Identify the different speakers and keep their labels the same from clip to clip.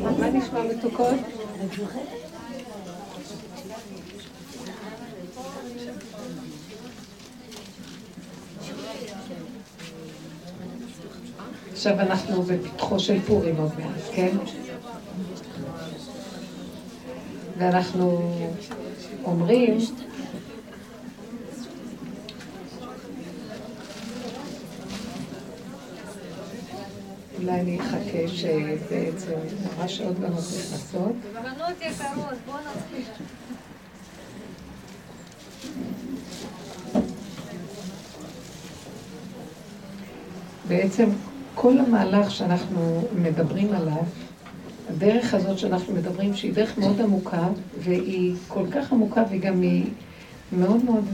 Speaker 1: מה נשמע מתוקות? עכשיו אנחנו בפתחו של פורים עוד מעט, כן? ואנחנו אומרים אולי אני אחכה שבעצם ממש עוד בנות נכנסות. בנות יקרות, בואו נתחיל. בעצם כל המהלך שאנחנו מדברים עליו, הדרך הזאת שאנחנו מדברים, שהיא דרך מאוד עמוקה, והיא כל כך עמוקה והיא היא מאוד מאוד,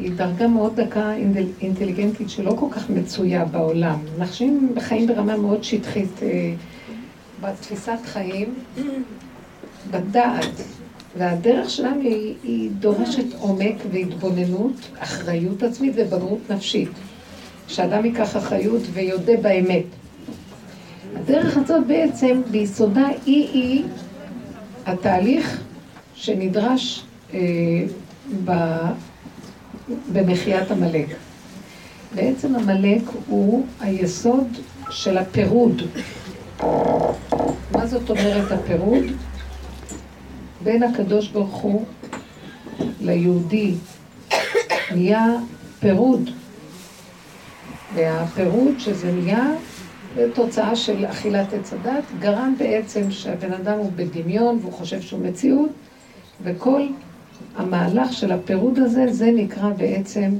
Speaker 1: היא דרגה מאוד דקה אינטליגנטית שלא כל כך מצויה בעולם. אנחנו חיים ברמה מאוד שטחית אה, בתפיסת חיים, בדעת, והדרך שלנו היא, היא דורשת עומק והתבוננות, אחריות עצמית ובגרות נפשית. שאדם ייקח אחריות ויודה באמת. הדרך הזאת בעצם, ביסודה היא-היא התהליך שנדרש אה, במחיית עמלק. בעצם עמלק הוא היסוד של הפירוד. מה זאת אומרת הפירוד? בין הקדוש ברוך הוא ליהודי נהיה פירוד. והפירוד שזה נהיה תוצאה של אכילת עץ הדת, גרם בעצם שהבן אדם הוא בדמיון והוא חושב שהוא מציאות, וכל המהלך של הפירוד הזה, זה נקרא בעצם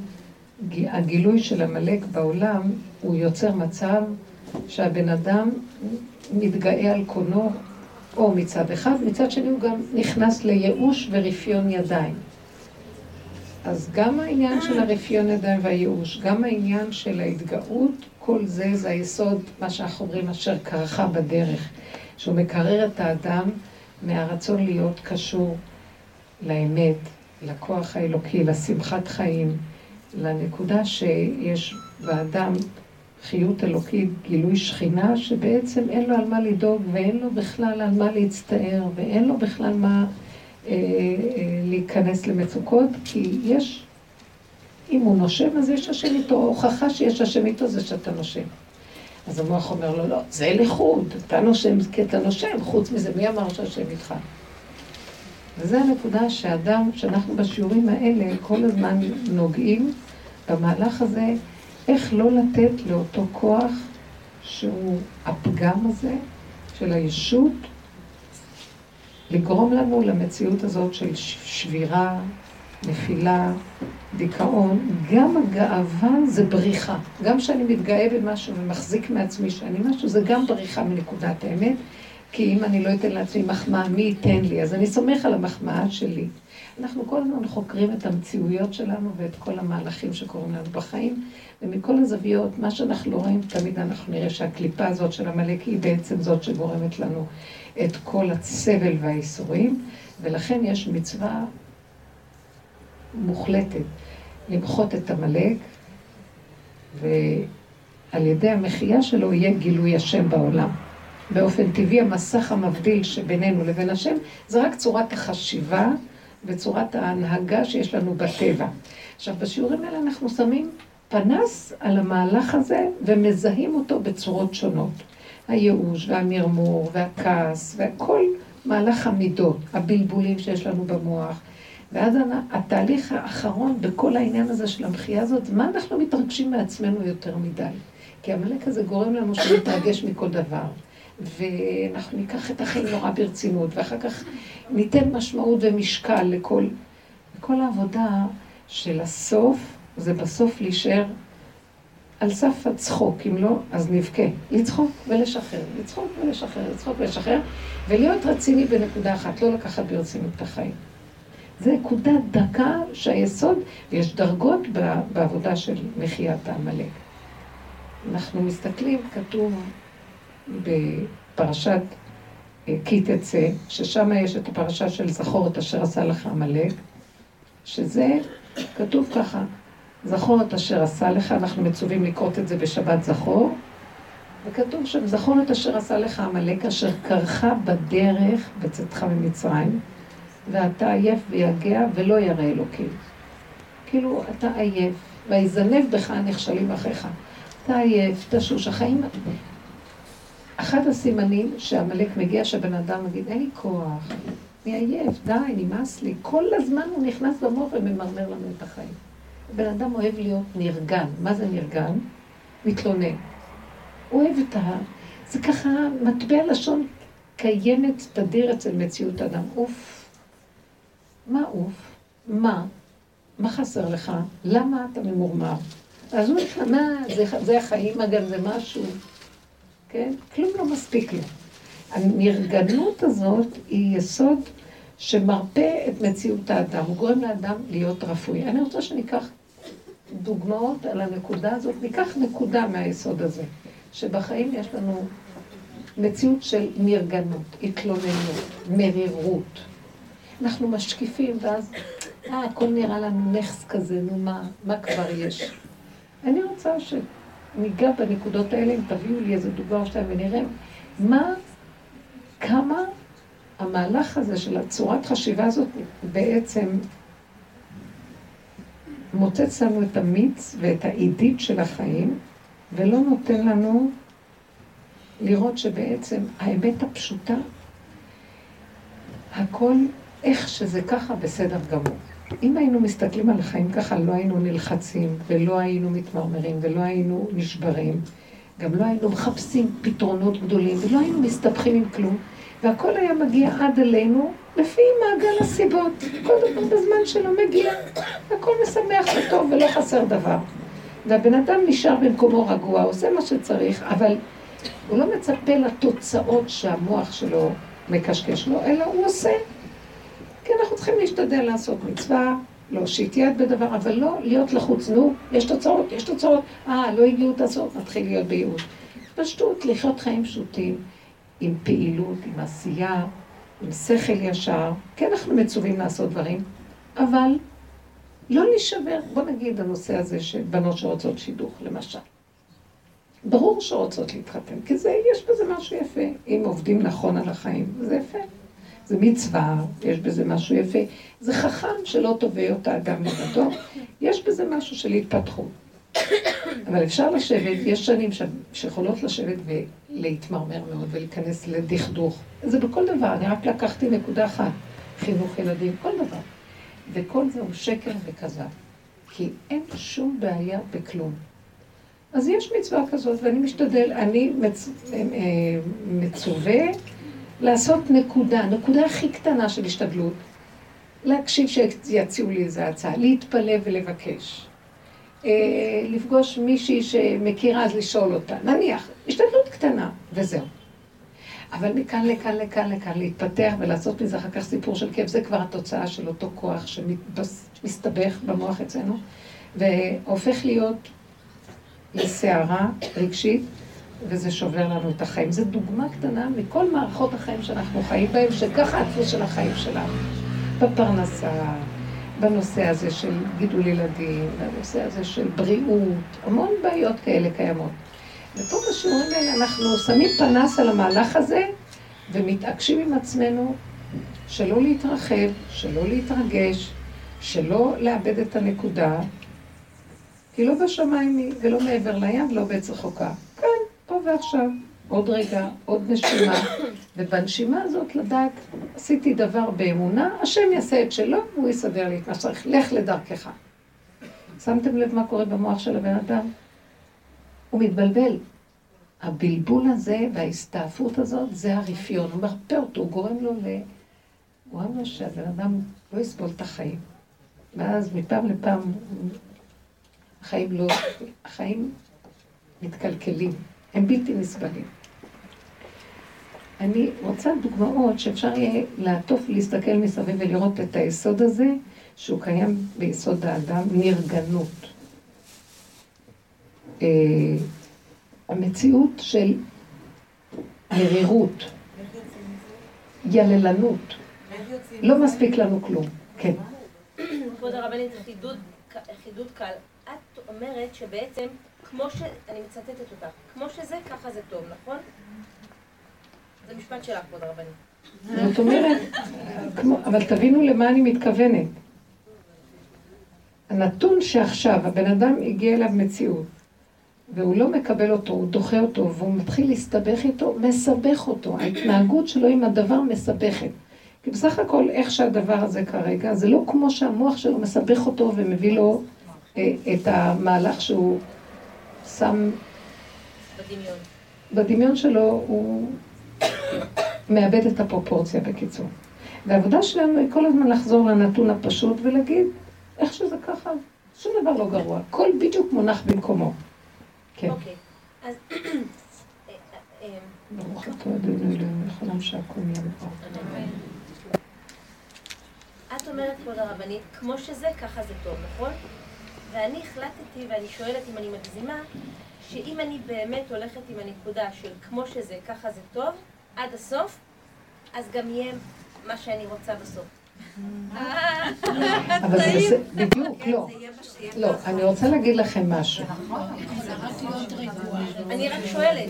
Speaker 1: הגילוי של עמלק בעולם, הוא יוצר מצב שהבן אדם מתגאה על קונו, או מצד אחד, מצד שני הוא גם נכנס לייאוש ורפיון ידיים. אז גם העניין של הרפיון ידיים והייאוש, גם העניין של ההתגאות, כל זה זה היסוד, מה שאנחנו אומרים, אשר קרחה בדרך, שהוא מקרר את האדם מהרצון להיות קשור לאמת, לכוח האלוקי, לשמחת חיים, לנקודה שיש באדם חיות אלוקית, גילוי שכינה, שבעצם אין לו על מה לדאוג ואין לו בכלל על מה להצטער ואין לו בכלל מה אה, אה, להיכנס למצוקות, כי יש, אם הוא נושם אז יש השם איתו, הוכחה שיש השם איתו זה שאתה נושם. אז המוח אומר לו, לא, זה לחוד, אתה נושם כי אתה נושם, חוץ מזה, מי אמר שהשם איתך? וזו הנקודה שאדם, שאנחנו בשיעורים האלה כל הזמן נוגעים במהלך הזה, איך לא לתת לאותו כוח שהוא הפגם הזה של הישות, לגרום לנו למציאות הזאת של שבירה, נפילה, דיכאון. גם הגאווה זה בריחה. גם כשאני מתגאה במשהו ומחזיק מעצמי שאני משהו, זה גם בריחה מנקודת האמת. כי אם אני לא אתן לעצמי מחמאה, מי ייתן לי? אז אני סומך על המחמאה שלי. אנחנו כל הזמן חוקרים את המציאויות שלנו ואת כל המהלכים שקורים לנו בחיים, ומכל הזוויות, מה שאנחנו לא רואים, תמיד אנחנו נראה שהקליפה הזאת של עמלק היא בעצם זאת שגורמת לנו את כל הסבל והאיסורים, ולכן יש מצווה מוחלטת למחות את עמלק, ועל ידי המחייה שלו יהיה גילוי השם בעולם. באופן טבעי המסך המבדיל שבינינו לבין השם, זה רק צורת החשיבה וצורת ההנהגה שיש לנו בטבע. עכשיו, בשיעורים האלה אנחנו שמים פנס על המהלך הזה ומזהים אותו בצורות שונות. הייאוש והמרמור והכעס וכל מהלך המידות, הבלבולים שיש לנו במוח. ואז התהליך האחרון בכל העניין הזה של המחייה הזאת, מה אנחנו מתרגשים מעצמנו יותר מדי? כי עמלק הזה גורם לנו שנתרגש מכל דבר. ואנחנו ניקח את החיים נורא ברצינות, ואחר כך ניתן משמעות ומשקל לכל... כל העבודה של הסוף, זה בסוף להישאר על סף הצחוק, אם לא, אז נבכה. לצחוק ולשחרר, לצחוק ולשחרר, לצחוק ולשחרר, ולהיות רציני בנקודה אחת, לא לקחת ברצינות את החיים. זה נקודה דקה שהיסוד, ויש דרגות בעבודה של מחיית העמלק. אנחנו מסתכלים, כתוב בפרשת אה, כי תצא, ששם יש את הפרשה של זכור את אשר עשה לך עמלק, שזה כתוב ככה, זכור את אשר עשה לך, אנחנו מצווים לקרות את זה בשבת זכור, וכתוב שם, זכור את אשר עשה לך עמלק, אשר קרחה בדרך בצאתך ממצרים, ואתה עייף ויגע ולא ירא אלוקים. כאילו, אתה עייף, ויזנב בך הנכשלים אחיך. אתה עייף, תשוש, החיים... אחד הסימנים שעמלק מגיע, שהבן אדם מגיד, אין לי כוח, אני עייף, די, נמאס לי. כל הזמן הוא נכנס במוח וממרמר לנו את החיים. בן אדם אוהב להיות נרגן. מה זה נרגן? מתלונן. הוא אוהב את ה... זה ככה, מטבע לשון קיימת תדיר אצל מציאות אדם. אוף. מה אוף? מה? מה חסר לך? למה אתה ממורמר? אז הוא נכנס, מה, זה, זה החיים, אגב, זה משהו, כן? כלום לא מספיק לו. הנרגנות הזאת היא יסוד שמרפא את מציאות האדם, הוא גורם לאדם להיות רפואי. אני רוצה שניקח דוגמאות על הנקודה הזאת, ניקח נקודה מהיסוד הזה, שבחיים יש לנו מציאות של נרגנות, התלוננות, מרירות. אנחנו משקיפים, ואז, אה, הכל נראה לנו נכס כזה, נו מה, מה כבר יש? אני רוצה שניגע בנקודות האלה, אם תביאו לי איזה דוגמה או שתיים ונראה מה, כמה המהלך הזה של הצורת חשיבה הזאת בעצם מוצץ לנו את המיץ ואת העידית של החיים, ולא נותן לנו לראות שבעצם האמת הפשוטה, הכל, איך שזה ככה, בסדר גמור. אם היינו מסתכלים על החיים ככה, לא היינו נלחצים, ולא היינו מתמרמרים, ולא היינו נשברים, גם לא היינו מחפשים פתרונות גדולים, ולא היינו מסתבכים עם כלום. והכל היה מגיע עד אלינו לפי מעגל הסיבות. כל דבר בזמן שלו מגיע, הכל משמח וטוב ולא חסר דבר. והבן אדם נשאר במקומו רגוע, עושה מה שצריך, אבל הוא לא מצפה לתוצאות שהמוח שלו מקשקש לו, אלא הוא עושה. כי אנחנו צריכים להשתדל לעשות מצווה, להושיט יד בדבר, אבל לא להיות לחוץ. נו, יש תוצאות, יש תוצאות. אה, לא הגיעו תוצאות, נתחיל להיות בייעוד. פשטות, לחיות חיים פשוטים. עם פעילות, עם עשייה, עם שכל ישר. כן, אנחנו מצווים לעשות דברים, אבל לא להישבר. בוא נגיד הנושא הזה של בנות שרוצות שידוך, למשל. ברור שרוצות להתחתן, כי זה, יש בזה משהו יפה. אם עובדים נכון על החיים, זה יפה. זה מצווה, יש בזה משהו יפה. זה חכם שלא תובע אותה אדם לבדו, יש בזה משהו של התפתחות. אבל אפשר לשבת, יש שנים שיכולות לשבת ולהתמרמר מאוד ולהיכנס לדכדוך. זה בכל דבר, אני רק לקחתי נקודה אחת, חינוך ילדים, כל דבר. וכל זה הוא שקר וכזב. כי אין שום בעיה בכלום. אז יש מצווה כזאת, ואני משתדל, אני מצ... אה, מצווה לעשות נקודה, נקודה הכי קטנה של השתדלות, להקשיב שיציעו לי איזה הצעה, להתפלא ולבקש. אה, לפגוש מישהי שמכירה אז לשאול אותה, נניח, השתדלות קטנה, וזהו. אבל מכאן לכאן לכאן לכאן להתפתח ולעשות מזה אחר כך סיפור של כאב, זה כבר התוצאה של אותו כוח שמסתבך במוח אצלנו, והופך להיות לסערה רגשית, וזה שובר לנו את החיים. זו דוגמה קטנה מכל מערכות החיים שאנחנו חיים בהן, שככה הדפוס של החיים שלנו. בפרנסה, בנושא הזה של גידול ילדים, בנושא הזה של בריאות, המון בעיות כאלה קיימות. ופה בשיעורים האלה אנחנו שמים פנס על המהלך הזה ומתעקשים עם עצמנו שלא להתרחב, שלא להתרגש, שלא לאבד את הנקודה, כי לא בשמיים היא ולא מעבר לים ולא בעץ רחוקה. פה ועכשיו. עוד רגע, עוד נשימה, ובנשימה הזאת לדעת, עשיתי דבר באמונה, השם יעשה את שלו, והוא יסדר לי את מה שצריך. לך לדרכך. שמתם לב מה קורה במוח של הבן אדם? הוא מתבלבל. הבלבול הזה וההסתעפות הזאת, זה הרפיון. הוא מרפא אותו, הוא גורם לו ל... הוא לו שהבן אדם לא יסבול את החיים. ואז מפעם לפעם החיים לא... החיים מתקלקלים. הם בלתי נסבלים. אני רוצה דוגמאות שאפשר יהיה לעטוף, להסתכל מסביב ולראות את היסוד הזה, שהוא קיים ביסוד האדם, נרגנות. אה, המציאות של מרירות, יללנות, לא מספיק לנו כלום, כן.
Speaker 2: כבוד הרבנית, חידוד קל. את אומרת שבעצם כמו ש... אני מצטטת אותך. כמו שזה, ככה זה טוב, נכון? זה משפט שלך, כבוד הרבנית.
Speaker 1: זאת אומרת, אבל תבינו למה אני מתכוונת. הנתון שעכשיו הבן אדם הגיע אליו מציאות, והוא לא מקבל אותו, הוא דוחה אותו, והוא מתחיל להסתבך איתו, מסבך אותו. ההתנהגות שלו עם הדבר מסבכת. כי בסך הכל, איך שהדבר הזה כרגע, זה לא כמו שהמוח שלו מסבך אותו ומביא לו אה, את המהלך שהוא שם... בדמיון. בדמיון שלו הוא מאבד את הפרופורציה בקיצור. והעבודה שלנו היא כל הזמן לחזור לנתון הפשוט ולהגיד, איך שזה ככה, שום דבר לא גרוע. הכל בדיוק מונח במקומו.
Speaker 2: כן. אוקיי, אז... אה,
Speaker 1: אה, ברוך אתה אדוני אלוהים, לכולם שהכל נהיה בפה.
Speaker 2: את אומרת, כבוד הרבנית, כמו שזה, ככה זה טוב, נכון? ואני החלטתי, ואני שואלת אם אני מגזימה, שאם אני באמת הולכת עם הנקודה של כמו שזה, ככה זה טוב, עד הסוף, אז גם יהיה מה שאני רוצה בסוף.
Speaker 1: אבל זה בדיוק, לא. לא, אני רוצה להגיד לכם משהו.
Speaker 2: אני רק שואלת.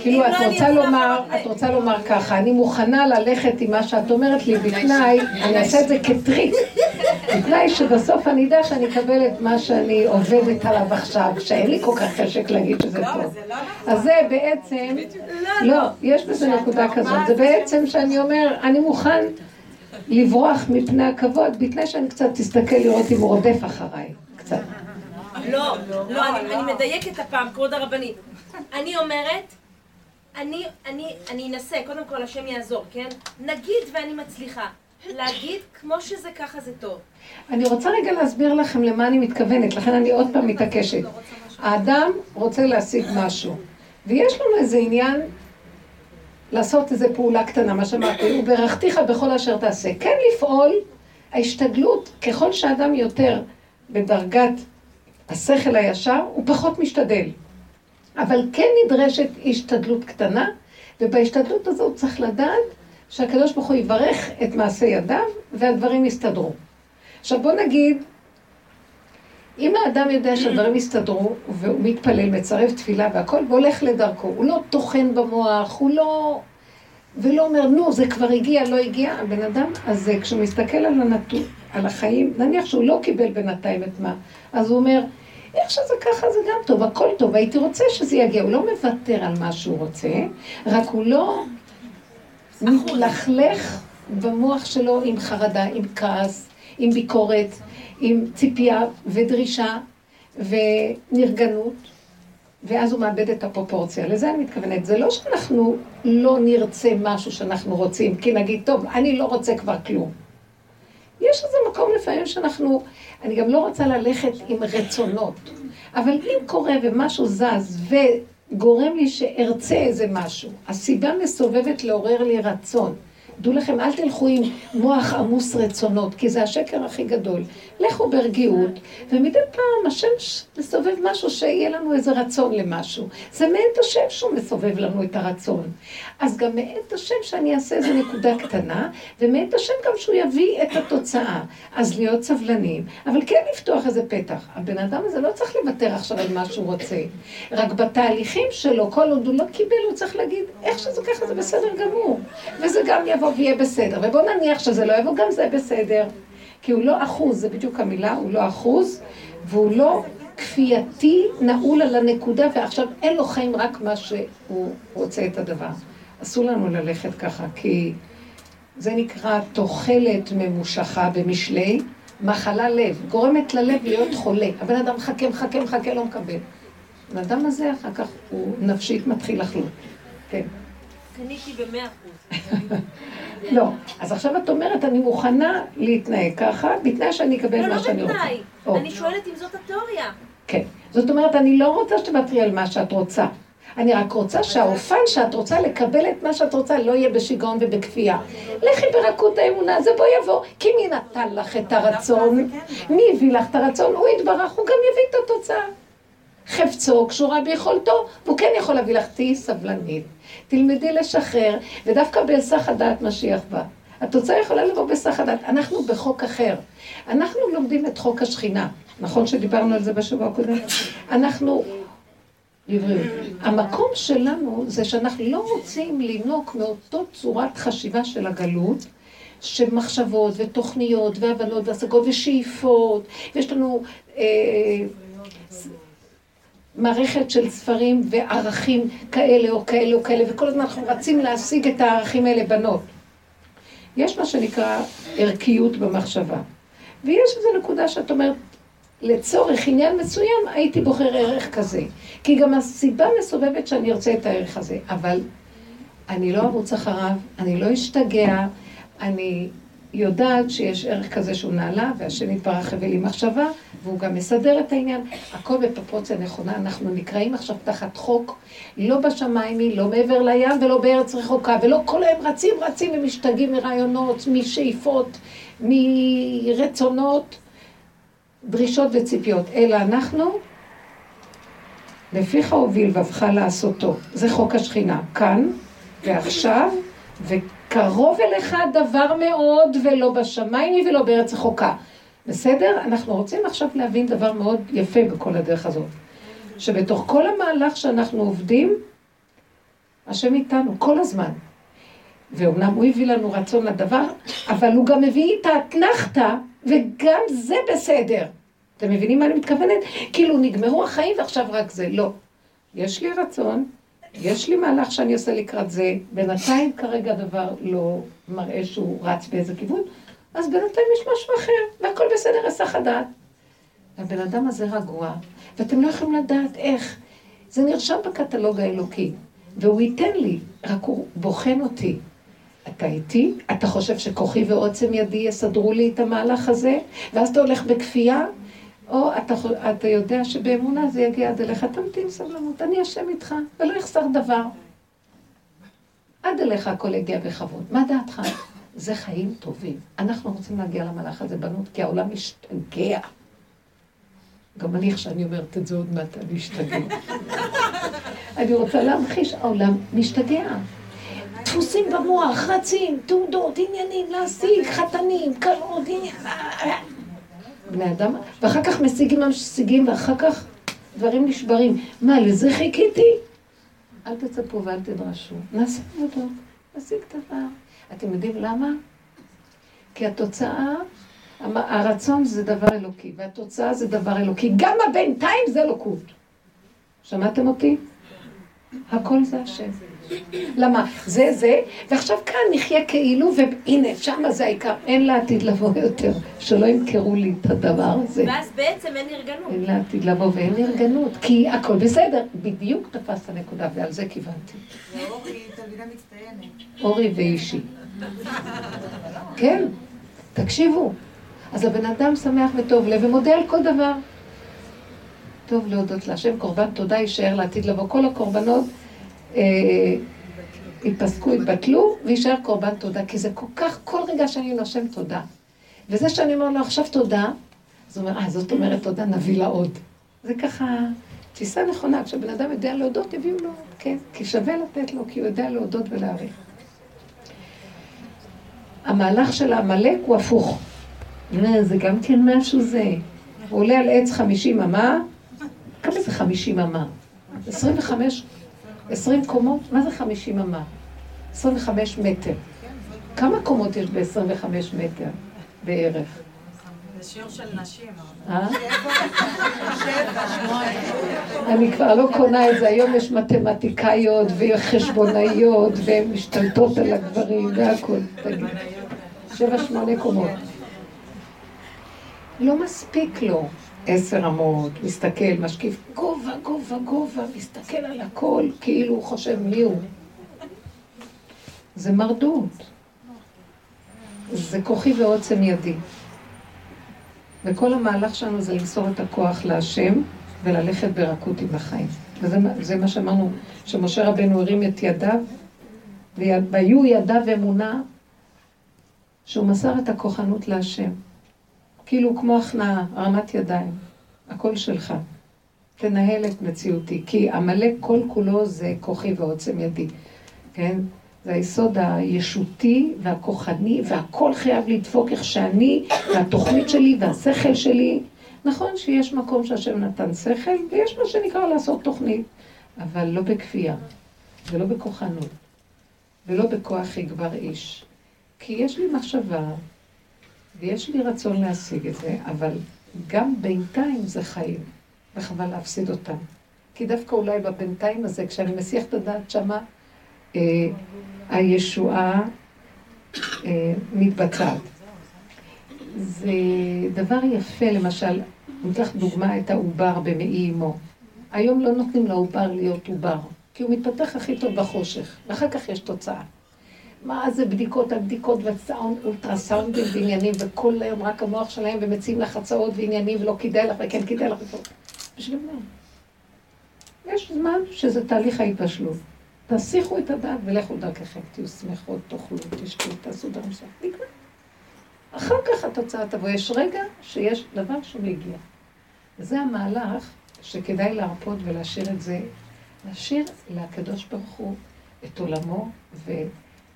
Speaker 1: כאילו, את רוצה לומר, את רוצה לומר ככה, אני מוכנה ללכת עם מה שאת אומרת לי בתנאי, אני אעשה את זה כטריק. בתנאי שבסוף אני אדע שאני אקבל את מה שאני עובדת עליו עכשיו, שאין לי כל כך חשק להגיד שזה טוב. אז זה בעצם, לא, יש בזה נקודה כזאת, זה בעצם שאני אומר, אני מוכן לברוח מפני הכבוד, בתנאי שאני קצת תסתכל לראות אם הוא רודף אחריי, קצת.
Speaker 2: לא, לא, אני מדייקת הפעם, כבוד הרבנית. אני אומרת, אני, אני, אני אנסה, קודם כל השם יעזור, כן? נגיד ואני מצליחה. להגיד כמו שזה ככה זה טוב.
Speaker 1: אני רוצה רגע להסביר לכם למה אני מתכוונת, לכן אני עוד פעם מתעקשת. האדם רוצה להשיג משהו, ויש לנו איזה עניין לעשות איזו פעולה קטנה, מה שאמרתי, וברכתיך בכל אשר תעשה. כן לפעול, ההשתדלות, ככל שאדם יותר בדרגת השכל הישר, הוא פחות משתדל. אבל כן נדרשת השתדלות קטנה, ובהשתדלות הזו צריך לדעת שהקדוש ברוך הוא יברך את מעשה ידיו, והדברים יסתדרו. עכשיו בוא נגיד, אם האדם יודע שהדברים יסתדרו, והוא מתפלל, מצרף תפילה והכל, והולך לדרכו, הוא לא טוחן במוח, הוא לא... ולא אומר, נו, זה כבר הגיע, לא הגיע, הבן אדם הזה, כשהוא מסתכל על הנתון, על החיים, נניח שהוא לא קיבל בינתיים את מה, אז הוא אומר, איך שזה ככה זה גם טוב, הכל טוב, הייתי רוצה שזה יגיע. הוא לא מוותר על מה שהוא רוצה, רק הוא לא מתלכלך במוח שלו עם חרדה, עם כעס, עם ביקורת, עם ציפייה ודרישה ונרגנות, ואז הוא מאבד את הפרופורציה. לזה אני מתכוונת. זה לא שאנחנו לא נרצה משהו שאנחנו רוצים, כי נגיד, טוב, אני לא רוצה כבר כלום. יש איזה מקום לפעמים שאנחנו, אני גם לא רוצה ללכת עם רצונות, אבל אם קורה ומשהו זז וגורם לי שארצה איזה משהו, הסיבה מסובבת לעורר לי רצון. דעו לכם, אל תלכו עם מוח עמוס רצונות, כי זה השקר הכי גדול. לכו ברגיעות, ומדי פעם השם מסובב משהו שיהיה לנו איזה רצון למשהו. זה מאת השם שהוא מסובב לנו את הרצון. אז גם מאת השם שאני אעשה איזה נקודה קטנה, ומאת השם גם שהוא יביא את התוצאה. אז להיות סבלנים, אבל כן לפתוח איזה פתח. הבן אדם הזה לא צריך לוותר עכשיו על מה שהוא רוצה. רק בתהליכים שלו, כל עוד הוא לא קיבל, הוא צריך להגיד, איך שזה ככה זה בסדר גמור. וזה גם יבוא ויהיה בסדר. ובוא נניח שזה לא יבוא, גם זה בסדר. כי הוא לא אחוז, זה בדיוק המילה, הוא לא אחוז, והוא לא כפייתי נעול על הנקודה, ועכשיו אין לו חיים רק מה שהוא רוצה את הדבר. אסור לנו ללכת ככה, כי זה נקרא תוחלת ממושכה במשלי, מחלה לב, גורמת ללב להיות חולה. הבן אדם מחכה, מחכה, מחכה, לא מקבל. הבן אדם הזה אחר כך הוא נפשית מתחיל לחלות. כן.
Speaker 2: קניתי במאה אחוז.
Speaker 1: לא. אז עכשיו את אומרת, אני מוכנה להתנהג ככה, בתנאי שאני אקבל לא, מה
Speaker 2: לא
Speaker 1: שאני רוצה.
Speaker 2: לא, לא בתנאי. אני שואלת אם זאת התיאוריה.
Speaker 1: כן. זאת אומרת, אני לא רוצה שתוותרי על מה שאת רוצה. אני רק רוצה שהאופן שאת רוצה לקבל את מה שאת רוצה לא יהיה בשיגעון ובכפייה. לכי ברכות האמונה, זה בוא יבוא. כי מי נתן לך את הרצון? מי הביא לך את הרצון? הוא יתברך, הוא גם יביא את התוצאה. חפצו קשורה ביכולתו, והוא כן יכול להביא לך, תהיי סבלנית. תלמדי לשחרר, ודווקא בהיסח הדעת משיח בא. התוצאה יכולה לבוא בהיסח הדעת. אנחנו בחוק אחר. אנחנו לומדים את חוק השכינה. נכון שדיברנו על זה בשבוע הקודם? אנחנו המקום שלנו זה שאנחנו לא רוצים לנהוג מאותו צורת חשיבה של הגלות, שמחשבות ותוכניות והבנות והשגות ושאיפות, ויש לנו אה, מערכת של ספרים וערכים כאלה או כאלה או כאלה, וכל הזמן אנחנו רצים להשיג את הערכים האלה בנות. יש מה שנקרא ערכיות במחשבה. ויש איזו נקודה שאת אומרת, לצורך עניין מסוים הייתי בוחר ערך כזה. כי גם הסיבה מסובבת שאני ארצה את הערך הזה. אבל אני לא ארוץ אחריו, אני לא אשתגע, אני יודעת שיש ערך כזה שהוא נעלה, והשם יתברך הביא לי מחשבה, והוא גם מסדר את העניין. הכל בפרופורציה נכונה, אנחנו נקראים עכשיו תחת חוק, לא בשמיים, לא מעבר לים ולא בארץ רחוקה, ולא כל היום רצים רצים ומשתגעים מרעיונות, משאיפות, מרצונות, דרישות וציפיות, אלא אנחנו, לפיך הוביל ובך לעשותו. זה חוק השכינה, כאן ועכשיו, וקרוב אליך דבר מאוד, ולא בשמיים ולא בארץ רחוקה. בסדר? אנחנו רוצים עכשיו להבין דבר מאוד יפה בכל הדרך הזאת. שבתוך כל המהלך שאנחנו עובדים, השם איתנו כל הזמן. ואומנם הוא הביא לנו רצון לדבר, אבל הוא גם מביא את האתנחתא, וגם זה בסדר. אתם מבינים מה אני מתכוונת? כאילו נגמרו החיים ועכשיו רק זה. לא. יש לי רצון, יש לי מהלך שאני עושה לקראת זה, בינתיים כרגע הדבר לא מראה שהוא רץ באיזה כיוון, אז בינתיים יש משהו אחר, והכל בסדר, הסח הדעת. הבן אדם הזה רגוע, ואתם לא יכולים לדעת איך. זה נרשם בקטלוג האלוקי, והוא ייתן לי, רק הוא בוחן אותי. אתה איתי? אתה חושב שכוחי ועוצם ידי יסדרו לי את המהלך הזה? ואז אתה הולך בכפייה? או אתה, אתה יודע שבאמונה זה יגיע עד אליך, תמתין סבלנות, אני אשם איתך, ולא יחסר דבר. עד אליך הכל יגיע בכבוד. מה דעתך? זה חיים טובים. אנחנו רוצים להגיע למהלך הזה, בנות, כי העולם משתגע. גם אני, איך שאני אומרת את זה עוד מעט, אני אשתגע. אני רוצה להמחיש, העולם משתגע. דפוסים במוח, רצים, תעודות, עניינים, להשיג, חתנים, קלות, עניינים. בני אדם, ואחר כך משיגים משיגים, ואחר כך דברים נשברים. מה, לזה חיכיתי? אל תצפו ואל תדרשו. נעשה עבודות, נשיג דבר. אתם יודעים למה? כי התוצאה, הרצון זה דבר אלוקי, והתוצאה זה דבר אלוקי. גם הבינתיים זה אלוקות. שמעתם אותי? הכל זה השם. למה? זה זה, ועכשיו כאן נחיה כאילו, והנה, שמה זה העיקר, אין לעתיד לבוא יותר, שלא ימכרו לי את הדבר הזה.
Speaker 2: ואז בעצם אין נרגנות.
Speaker 1: אין לעתיד לבוא ואין נרגנות, כי הכל בסדר, בדיוק תפסת הנקודה, ועל זה כיוונתי.
Speaker 3: ואורי תלמידה מצטיינת.
Speaker 1: אורי ואישי. כן, תקשיבו. אז הבן אדם שמח וטוב לב ומודה על כל דבר. טוב להודות להשם, קורבן תודה יישאר לעתיד לבוא. כל הקורבנות אה, ייפסקו, יתבטלו, ויישאר קורבן תודה, כי זה כל כך, כל רגע שאני נושם תודה. וזה שאני אומר לו עכשיו תודה, אז הוא אומר, אה, זאת אומרת תודה, נביא לה עוד. זה ככה תפיסה נכונה, כשבן אדם יודע להודות, יביאו לו, כן? כי שווה לתת לו, כי הוא יודע להודות ולהעריך. המהלך של העמלק הוא הפוך. זה גם כן משהו זה. הוא עולה על עץ חמישים אמה, כמה זה חמישים אמה? עשרים וחמש 20 קומות? מה זה 50 אמה? 25 מטר. כמה קומות יש ב-25 מטר בערך?
Speaker 3: זה שיעור של נשים.
Speaker 1: אה? אני כבר לא קונה את זה, היום יש מתמטיקאיות וחשבונאיות והן משתלטות על הגברים והכול. שבע, שמונה קומות. לא מספיק לו. עשר אמות, מסתכל, משקיף, גובה, גובה, גובה, מסתכל על הכל, כאילו הוא חושב מי הוא. זה מרדות. זה כוחי ועוצם ידי. וכל המהלך שלנו זה למסור את הכוח להשם וללכת ברכות עם החיים. וזה מה שאמרנו, שמשה רבנו הרים את ידיו, והיו ידיו אמונה שהוא מסר את הכוחנות להשם. כאילו כמו הכנעה, הרמת ידיים. הכל שלך. תנהל את מציאותי, כי עמלק כל כולו זה כוחי ועוצם ידי, כן? זה היסוד הישותי והכוחני, והכל חייב לדפוק איך שאני, והתוכנית שלי והשכל שלי. נכון שיש מקום שהשם נתן שכל, ויש מה שנקרא לעשות תוכנית. אבל לא בכפייה, ולא בכוחנות, ולא בכוח יגבר איש. כי יש לי מחשבה, ויש לי רצון להשיג את זה, אבל גם בינתיים זה חיים, וחבל להפסיד אותם. כי דווקא אולי בבינתיים הזה, כשאני מסיח את הדעת שמה, אה, הישועה אה, מתבצעת. זה דבר יפה, למשל, אני אקח דוגמה את העובר במעי אמו. היום לא נותנים לעובר להיות עובר, כי הוא מתפתח הכי טוב בחושך, ואחר כך יש תוצאה. מה זה בדיקות על בדיקות וסאונד, אולטרסאונדים ועניינים, וכל היום רק המוח שלהם, ומציעים לך הצעות ועניינים, ולא כדאי לך, וכן כדאי לך, בשביל מה? יש זמן שזה תהליך ההתבשלות. תסיכו את הדעת ולכו דרככם, תהיו שמחות, תאכלו, תשתו, תעשו דבר מסוים. נגמר. אחר כך התוצאה תבוא. יש רגע שיש דבר שמגיע. וזה המהלך שכדאי להרפות ולהשאיר את זה, להשאיר לקדוש ברוך הוא את עולמו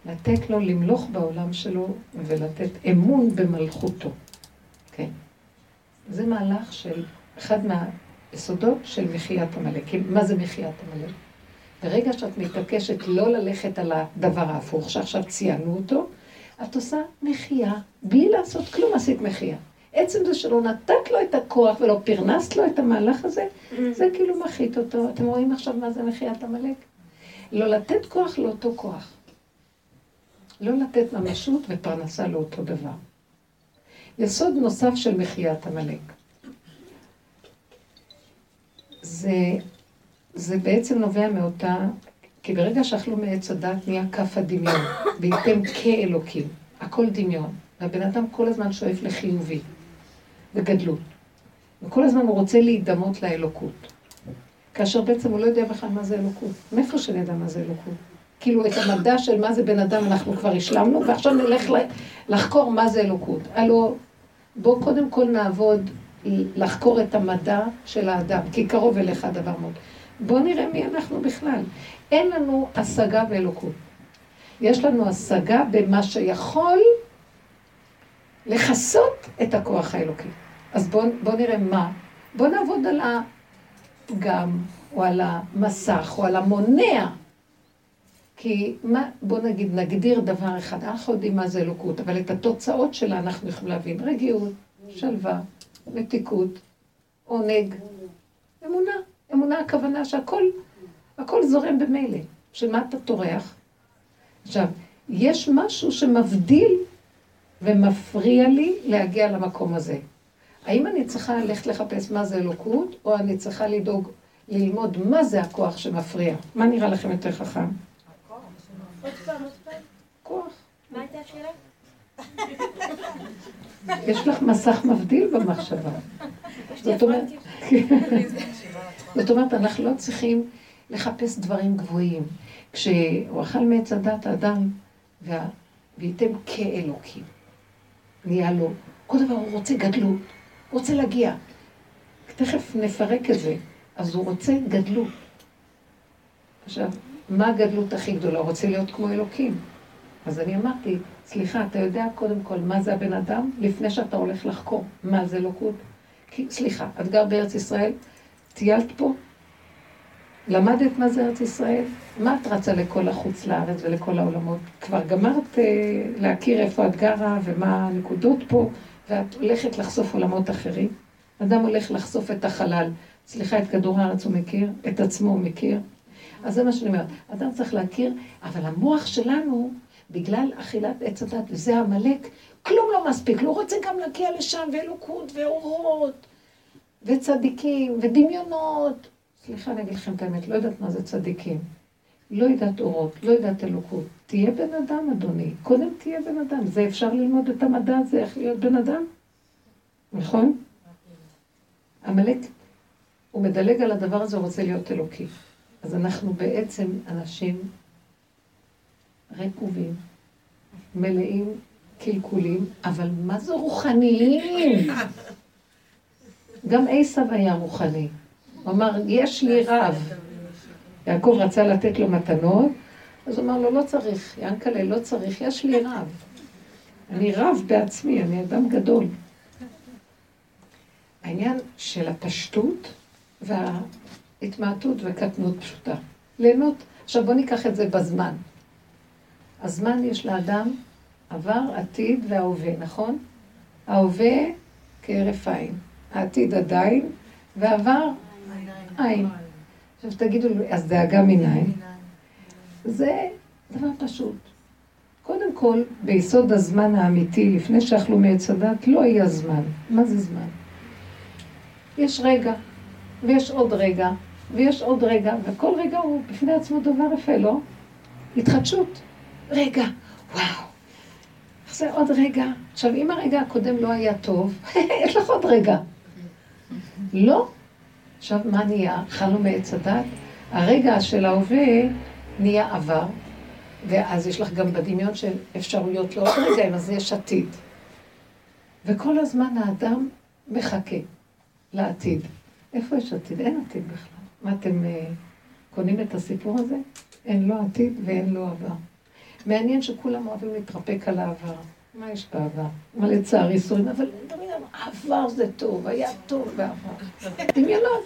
Speaker 1: ולתת לו למלוך בעולם שלו ולתת אמון במלכותו. כן. זה מהלך של אחד מהיסודות של מחיית עמלק. מה זה מחיית עמלק? ברגע שאת מתעקשת לא ללכת על הדבר ההפוך, שעכשיו ציינו אותו, את עושה מחייה, בלי לעשות כלום עשית מחייה. עצם זה שלא נתת לו את הכוח ולא פרנסת לו את המהלך הזה, זה כאילו מחית אותו. אתם רואים עכשיו מה זה מחיית עמלק? לא לתת כוח לאותו כוח. לא לתת ממשות ופרנסה לאותו דבר. יסוד נוסף של מחיית עמלק. זה, זה בעצם נובע מאותה כי ברגע שאכלו מעץ הדת נהיה כף הדמיון, והייתם כאלוקים, הכל דמיון. והבן אדם כל הזמן שואף לחיובי, לגדלות. וכל הזמן הוא רוצה להידמות לאלוקות. כאשר בעצם הוא לא יודע בכלל מה זה אלוקות. מאיפה שנדע מה זה אלוקות? כאילו את המדע של מה זה בן אדם אנחנו כבר השלמנו, ועכשיו נלך לחקור מה זה אלוקות. הלו, בואו קודם כל נעבוד לחקור את המדע של האדם, כי קרוב אליך הדבר מאוד. בואו נראה מי אנחנו בכלל. אין לנו השגה באלוקות. יש לנו השגה במה שיכול לכסות את הכוח האלוקי. אז בואו בוא נראה מה. בואו נעבוד על הפגם, או על המסך, או על המונע. כי מה, בואו נגיד, נגדיר דבר אחד, אנחנו יודעים מה זה אלוקות, אבל את התוצאות שלה אנחנו יכולים להבין. רגיעות, שלווה, מתיקות, עונג, אמונה. אמונה הכוונה שהכל הכל זורם במילא. שמה אתה טורח? עכשיו, יש משהו שמבדיל ומפריע לי להגיע למקום הזה. האם אני צריכה ללכת לחפש מה זה אלוקות, או אני צריכה לדאוג, ללמוד מה זה הכוח שמפריע? מה נראה לכם יותר חכם? יש לך מסך מבדיל במחשבה. זאת אומרת, זאת אומרת, אנחנו לא צריכים לחפש דברים גבוהים. כשהוא אכל מעץ הדת האדם, וה... וייתם כאלוקים. נהיה לו, כל דבר הוא רוצה גדלות, הוא רוצה להגיע. תכף נפרק את זה. אז הוא רוצה גדלות. עכשיו, מה הגדלות הכי גדולה? הוא רוצה להיות כמו אלוקים. אז אני אמרתי, סליחה, אתה יודע קודם כל מה זה הבן אדם, לפני שאתה הולך לחקור מה זה אלוקות? כי, סליחה, את גר בארץ ישראל, טיילת פה, למדת מה זה ארץ ישראל? מה את רצה לכל החוץ לארץ ולכל העולמות? כבר גמרת אה, להכיר איפה את גרה ומה הנקודות פה, ואת הולכת לחשוף עולמות אחרים? אדם הולך לחשוף את החלל. סליחה, את כדור הארץ הוא מכיר, את עצמו הוא מכיר. אז זה מה שאני אומרת. אדם צריך להכיר, אבל המוח שלנו, בגלל אכילת עץ הדת, וזה עמלק, כלום לא מספיק. לא רוצה גם להגיע לשם, ואלוקות, ואורות, וצדיקים, ודמיונות. סליחה, אני אגיד לכם את האמת, לא יודעת מה זה צדיקים. לא יודעת אורות, לא יודעת אלוקות. תהיה בן אדם, אדוני. קודם תהיה בן אדם. זה אפשר ללמוד את המדע הזה, איך להיות בן אדם? נכון? עמלק, הוא מדלג על הדבר הזה, הוא רוצה להיות אלוקי. אז אנחנו בעצם אנשים רקובים, מלאים קלקולים, אבל מה זה רוחניים? גם עשב היה רוחני. הוא אמר, יש לי רב. יעקב רצה לתת לו מתנות, אז הוא אמר לו, לא צריך, ינקלה, לא צריך, יש לי רב. אני רב בעצמי, אני אדם גדול. העניין של הפשטות וה... התמעטות וקטנות פשוטה. ליהנות. עכשיו בואו ניקח את זה בזמן. הזמן יש לאדם עבר, עתיד וההווה, נכון? ההווה כהרף עין, העתיד עדיין, ועבר עין. עכשיו תגידו לי, אז דאגה מנין? זה דבר פשוט. קודם כל, ביסוד הזמן האמיתי, לפני שאכלו מעץ הדת, לא היה זמן. מה זה זמן? יש רגע, ויש עוד רגע, ויש עוד רגע, וכל רגע הוא בפני עצמו דבר יפה, לא? התחדשות. רגע, וואו. זה עוד רגע. עכשיו, אם הרגע הקודם לא היה טוב, יש לך עוד רגע. לא. עכשיו, מה נהיה? אכלנו מעץ הדת. הרגע של ההווה נהיה עבר, ואז יש לך גם בדמיון של אפשרויות לעוד רגע, אז יש עתיד. וכל הזמן האדם מחכה לעתיד. איפה יש עתיד? אין עתיד בכלל. מה, אתם uh, קונים את הסיפור הזה? אין לו עתיד ואין לו עבר. מעניין שכולם אוהבים להתרפק על העבר. מה יש בעבר? מה לצערי איסורים, אבל העבר זה טוב, היה טוב בעבר. דמיונות.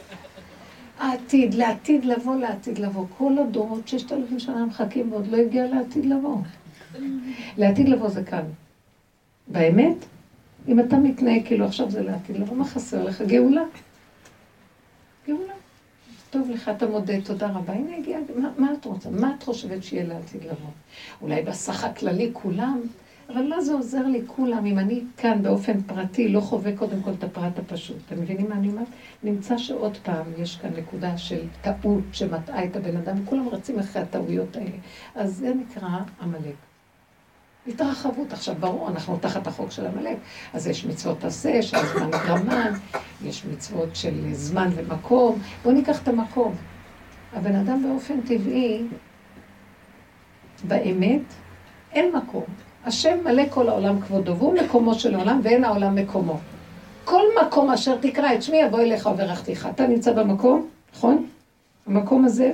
Speaker 1: העתיד, לעתיד לבוא, לעתיד לבוא. כל הדורות, ששת אלפים שנה מחכים ועוד לא הגיע לעתיד לבוא. לעתיד לבוא זה כאן. באמת, אם אתה מתנהג כאילו עכשיו זה לעתיד לבוא, מה חסר לך? גאולה. גאולה. טוב לך, אתה מודה, תודה רבה. הנה הגיע, מה, מה את רוצה? מה את חושבת שיהיה לעתיד לבוא? אולי בסך הכללי כולם, אבל מה זה עוזר לי כולם אם אני כאן באופן פרטי לא חווה קודם כל את הפרט הפשוט? אתם מבינים מה אני אומרת? נמצא שעוד פעם יש כאן נקודה של טעות שמטעה את הבן אדם, וכולם רצים אחרי הטעויות האלה. אז זה נקרא עמלק. התרחבות. עכשיו, ברור, אנחנו תחת החוק של עמלק, אז יש מצוות עשה, של זמן גרמן, יש מצוות של זמן ומקום. בואו ניקח את המקום. הבן אדם באופן טבעי, באמת, אין מקום. השם מלא כל העולם כבודו, והוא מקומו של העולם, ואין העולם מקומו. כל מקום אשר תקרא את שמי, יבוא אליך וברכתיך. אתה נמצא במקום, נכון? המקום הזה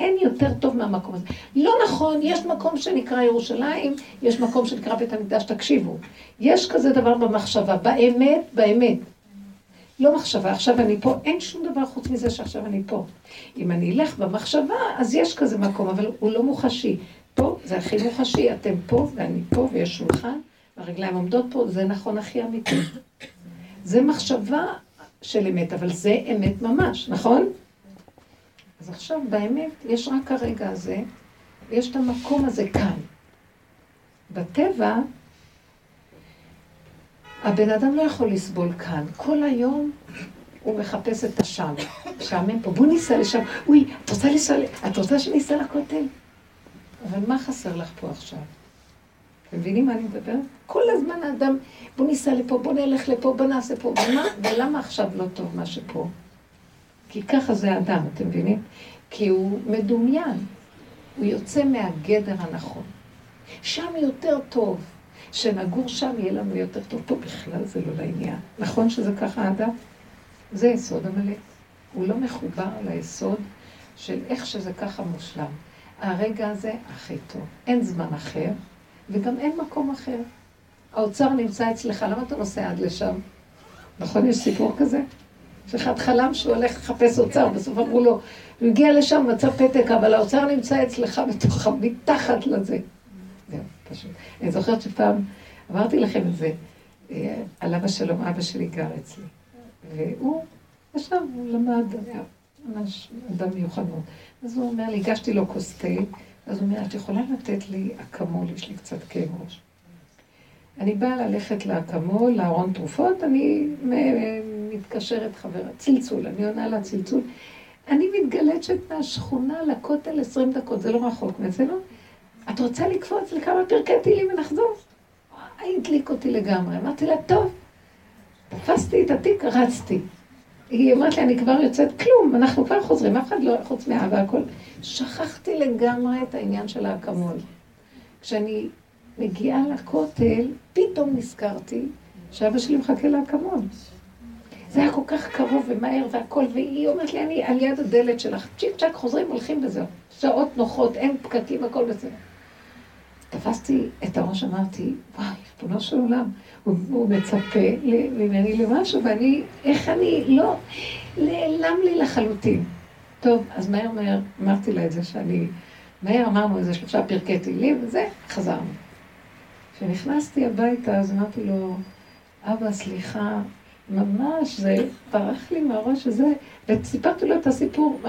Speaker 1: אין יותר טוב מהמקום הזה. לא נכון, יש מקום שנקרא ירושלים, יש מקום שנקרא בית המקדש, תקשיבו. יש כזה דבר במחשבה, באמת, באמת. לא מחשבה, עכשיו אני פה, אין שום דבר חוץ מזה שעכשיו אני פה. אם אני אלך במחשבה, אז יש כזה מקום, אבל הוא לא מוחשי. פה זה הכי מוחשי, אתם פה ואני פה ויש שולחן, והרגליים עומדות פה, זה נכון הכי אמיתי. זה מחשבה של אמת, אבל זה אמת ממש, נכון? אז עכשיו באמת יש רק הרגע הזה, ויש את המקום הזה כאן. בטבע, הבן אדם לא יכול לסבול כאן. כל היום הוא מחפש את השם. משעמם פה, בוא ניסע לשם. אוי, את רוצה לנסוע, את רוצה שניסע לכותל? אבל מה חסר לך פה עכשיו? אתם מבינים מה אני מדברת? כל הזמן האדם, בוא ניסע לפה, בוא נלך לפה, בוא נעשה פה, ומה, ולמה עכשיו לא טוב מה שפה? כי ככה זה האדם, אתם מבינים? כי הוא מדומיין, הוא יוצא מהגדר הנכון. שם יותר טוב, שנגור שם יהיה לנו יותר טוב. פה בכלל זה לא לעניין. נכון שזה ככה האדם? זה יסוד המלא. הוא לא מחובר ליסוד של איך שזה ככה מושלם. הרגע הזה הכי טוב. אין זמן אחר, וגם אין מקום אחר. האוצר נמצא אצלך, למה אתה נוסע עד לשם? נכון, יש סיפור כזה? שאחד חלם שהוא הולך לחפש אוצר, בסוף אמרו לו, הוא הגיע לשם, מצא פתק, אבל האוצר נמצא אצלך בתוך, מתחת לזה. זהו, פשוט. אני זוכרת שפעם, אמרתי לכם את זה, אה, על אבא שלום, אבא שלי גר אצלי. והוא ישב, הוא למד, היה ממש אדם מיוחד מאוד. אז הוא אומר לי, הגשתי לו כוס תה, אז הוא אומר, את יכולה לתת לי אקמול, יש לי קצת כאב ראש. אני באה ללכת לאקמול, לארון תרופות, אני מתקשרת חברה, צלצול, אני עונה לה צלצול. אני מתגלצת מהשכונה לכותל עשרים דקות, זה לא רחוק מזה, לא? את רוצה לקפוץ לכמה פרקי תהילים ונחזור? וואי, הדליק אותי לגמרי. אמרתי לה, טוב. תפסתי את התיק, רצתי. היא אמרת לי, אני כבר יוצאת, כלום, אנחנו כבר חוזרים, אף אחד לא, חוץ מאהבה, הכל. שכחתי לגמרי את העניין של האקמול. כשאני מגיעה לכותל, פתאום נזכרתי שאבא שלי מחכה לאקמול. זה היה כל כך קרוב ומהר והכל, והיא אומרת לי, אני על יד הדלת שלך, צ'יק צ'אק חוזרים, הולכים וזהו. שעות נוחות, אין פקקים, הכל בסדר. תפסתי את הראש, אמרתי, וואי, ריבונו של עולם, הוא, הוא מצפה ממני למשהו, ואני, איך אני, לא, נעלם לי לחלוטין. טוב, אז מהר מהר אמרתי לה את זה שאני... מהר אמרנו איזה שלושה פרקי תהילים, וזה, חזרנו. כשנכנסתי הביתה, אז אמרתי לו, אבא, סליחה, ממש, זה פרח לי מהראש הזה, וסיפרתי לו את הסיפור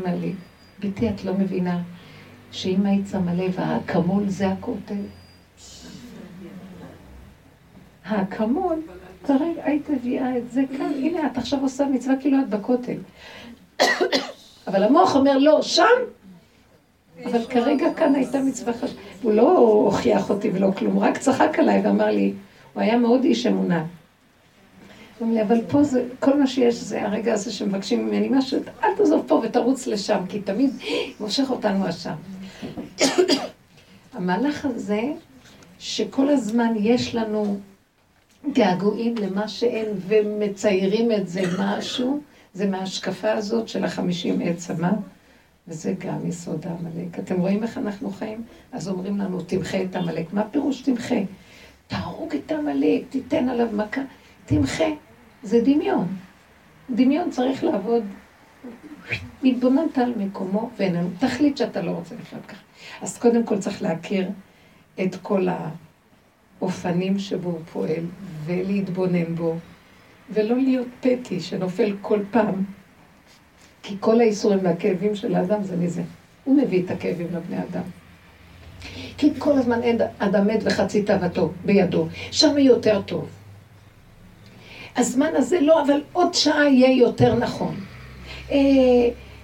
Speaker 1: אומר לי, ביתי, את לא מבינה שאם היית שמה לב, האקמול זה הכותל. האקמול, כרגע היית מביאה את זה כאן, הנה, את עכשיו עושה מצווה כאילו את בכותל. אבל המוח אומר, לא, שם אבל כרגע כאן הייתה מצווה חשובה. הוא לא הוכיח אותי ולא כלום, רק צחק עליי ואמר לי, הוא היה מאוד איש אמונה. אבל פה זה, כל מה שיש זה הרגע הזה שמבקשים ממני משהו, אל תעזוב פה ותרוץ לשם, כי תמיד מושך אותנו השם. המהלך הזה, שכל הזמן יש לנו געגועים למה שאין ומציירים את זה משהו, זה מההשקפה הזאת של החמישים עץ המה. וזה גם יסוד העמלק. אתם רואים איך אנחנו חיים? אז אומרים לנו, תמחה את העמלק. מה פירוש תמחה? תהרוג את העמלק, תיתן עליו מכה. תמחה. זה דמיון. דמיון צריך לעבוד. מתבוננת על מקומו ואיננו. תחליט שאתה לא רוצה לחיות ככה. אז קודם כל צריך להכיר את כל האופנים שבו הוא פועל, ולהתבונן בו, ולא להיות פטי שנופל כל פעם כי כל האיסורים והכאבים של האדם זה מזה. הוא מביא את הכאבים לבני אדם. כי כל הזמן אין אדם מת וחצי תאוותו בידו, שם יותר טוב. הזמן הזה לא, אבל עוד שעה יהיה יותר נכון. אה,